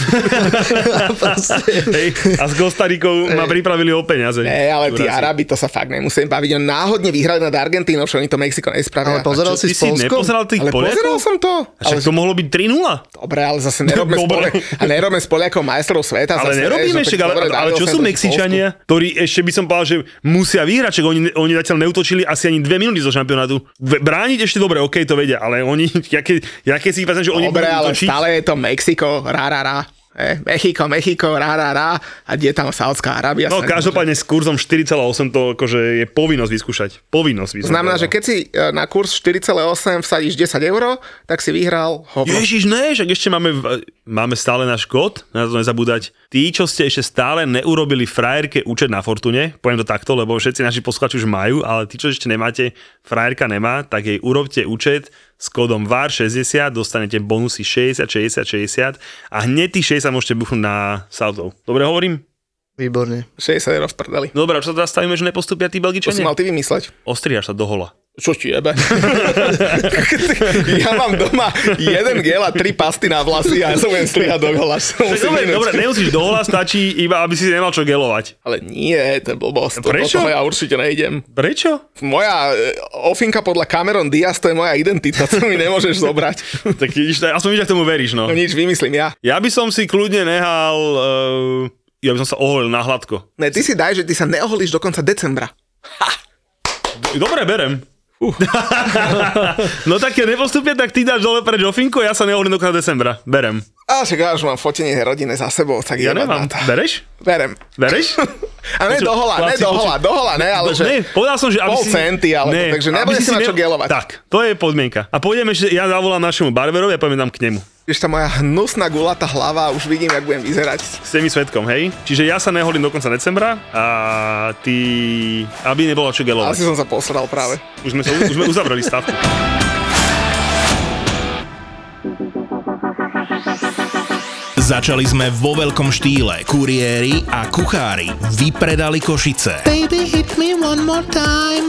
S7: A proste,
S5: Hej, a s Kostarikou ma pripravili o peniaze.
S4: Ne, ale tí. Arabi, to sa fakt nemusím baviť. On náhodne vyhrali nad Argentínou, čo oni to Mexiko nespravia.
S7: ale pozeral si s
S5: si
S7: Polskom?
S5: nepozeral tých
S4: ale pozeral som to.
S5: A však
S4: Ale,
S5: to mohlo byť 3-0.
S4: dobre, ale zase nerobme,
S5: Dobre.
S4: spole, a nerobme s Poliakom majstrov sveta.
S5: Ale
S4: zase,
S5: nerobíme však, ale, ale čo sú Mexičania, ktorí ešte by som povedal, že musia vyhrať, oni, oni zatiaľ neutočili asi ani dve minúty zo šampionátu. Brániť ešte dobre, OK, to vedia, ale oni, ja keď, ja keď si predstavím, že oni.
S4: Dobre, ale
S5: útočiť,
S4: stále je to Mexiko, rá, rá, rá. Eh, Mexiko, Mexiko, rá, rá, rá. A kde tam Saudská Arábia?
S5: No každopádne s kurzom 4,8 to akože je povinnosť vyskúšať. Povinnosť som
S4: Znamená, že keď si e, na kurz 4,8 vsadíš 10 eur, tak si vyhral hovno.
S5: Ježiš, ne, však ešte máme, máme stále náš kód, na to nezabúdať. Tí, čo ste ešte stále neurobili frajerke účet na Fortune, poviem to takto, lebo všetci naši posluchači už majú, ale tí, čo ešte nemáte, frajerka nemá, tak jej urobte účet s kódom VAR60, dostanete bonusy 60, 60, 60 a hneď tých 60 môžete buchnúť na Southov. Dobre hovorím?
S7: Výborne.
S4: 60 eur v prdeli.
S5: Dobre, čo sa teda stavíme, že nepostupia tí
S4: To si
S5: Belgičania?
S4: mal ty vymysleť.
S5: Ostrihaš sa do hola.
S4: Čo ti jebe? ja mám doma jeden gel a tri pasty na vlasy a ja sa budem strihať do gola.
S5: Dobre, dobre, nemusíš do hola, stačí iba, aby si nemal čo gelovať.
S4: Ale nie, to je blbosť.
S5: Prečo?
S4: Do toho ja určite nejdem.
S5: Prečo?
S4: Moja e, ofinka podľa Cameron Diaz, to je moja identita, to mi nemôžeš zobrať.
S5: Tak vidíš, aspoň vidíš, ak tomu veríš, no.
S4: No nič, vymyslím ja.
S5: Ja by som si kľudne nehal... Uh, ja by som sa oholil na hladko.
S4: Ne, ty si daj, že ty sa neoholíš do konca decembra.
S5: Dobre, berem. Uh. no tak keď nepostupia, tak ty dáš dole pre Jofinku, ja sa neoholím do konca decembra. Berem.
S4: A však ja už mám fotenie rodiny za sebou, tak
S5: Ja nemám.
S4: na.
S5: Bereš?
S4: Berem.
S5: Bereš?
S4: A ne
S5: Poču-
S4: do hola, ne
S5: chlapci,
S4: do
S5: poču-
S4: hola, do hola, ne, ale že...
S5: Ne, povedal som, že aby
S4: pol
S5: si...
S4: centy, alebo to, takže nebude
S5: aby
S4: si ma čo gelovať.
S5: Tak, to je podmienka. A pôjdeme ešte, ja zavolám našemu barberovi a pôjdeme tam k nemu.
S4: Vieš, tá moja hnusná gulatá hlava, už vidím, jak budem vyzerať.
S5: S tými svetkom, hej? Čiže ja sa neholím do konca decembra a ty... Aby nebolo čo gelovať.
S4: Asi som sa posral práve.
S5: Už sme, sa, už sme uzavreli stavku.
S8: Začali sme vo veľkom štýle. Kuriéri a kuchári vypredali Košice. Baby, hit me one more time.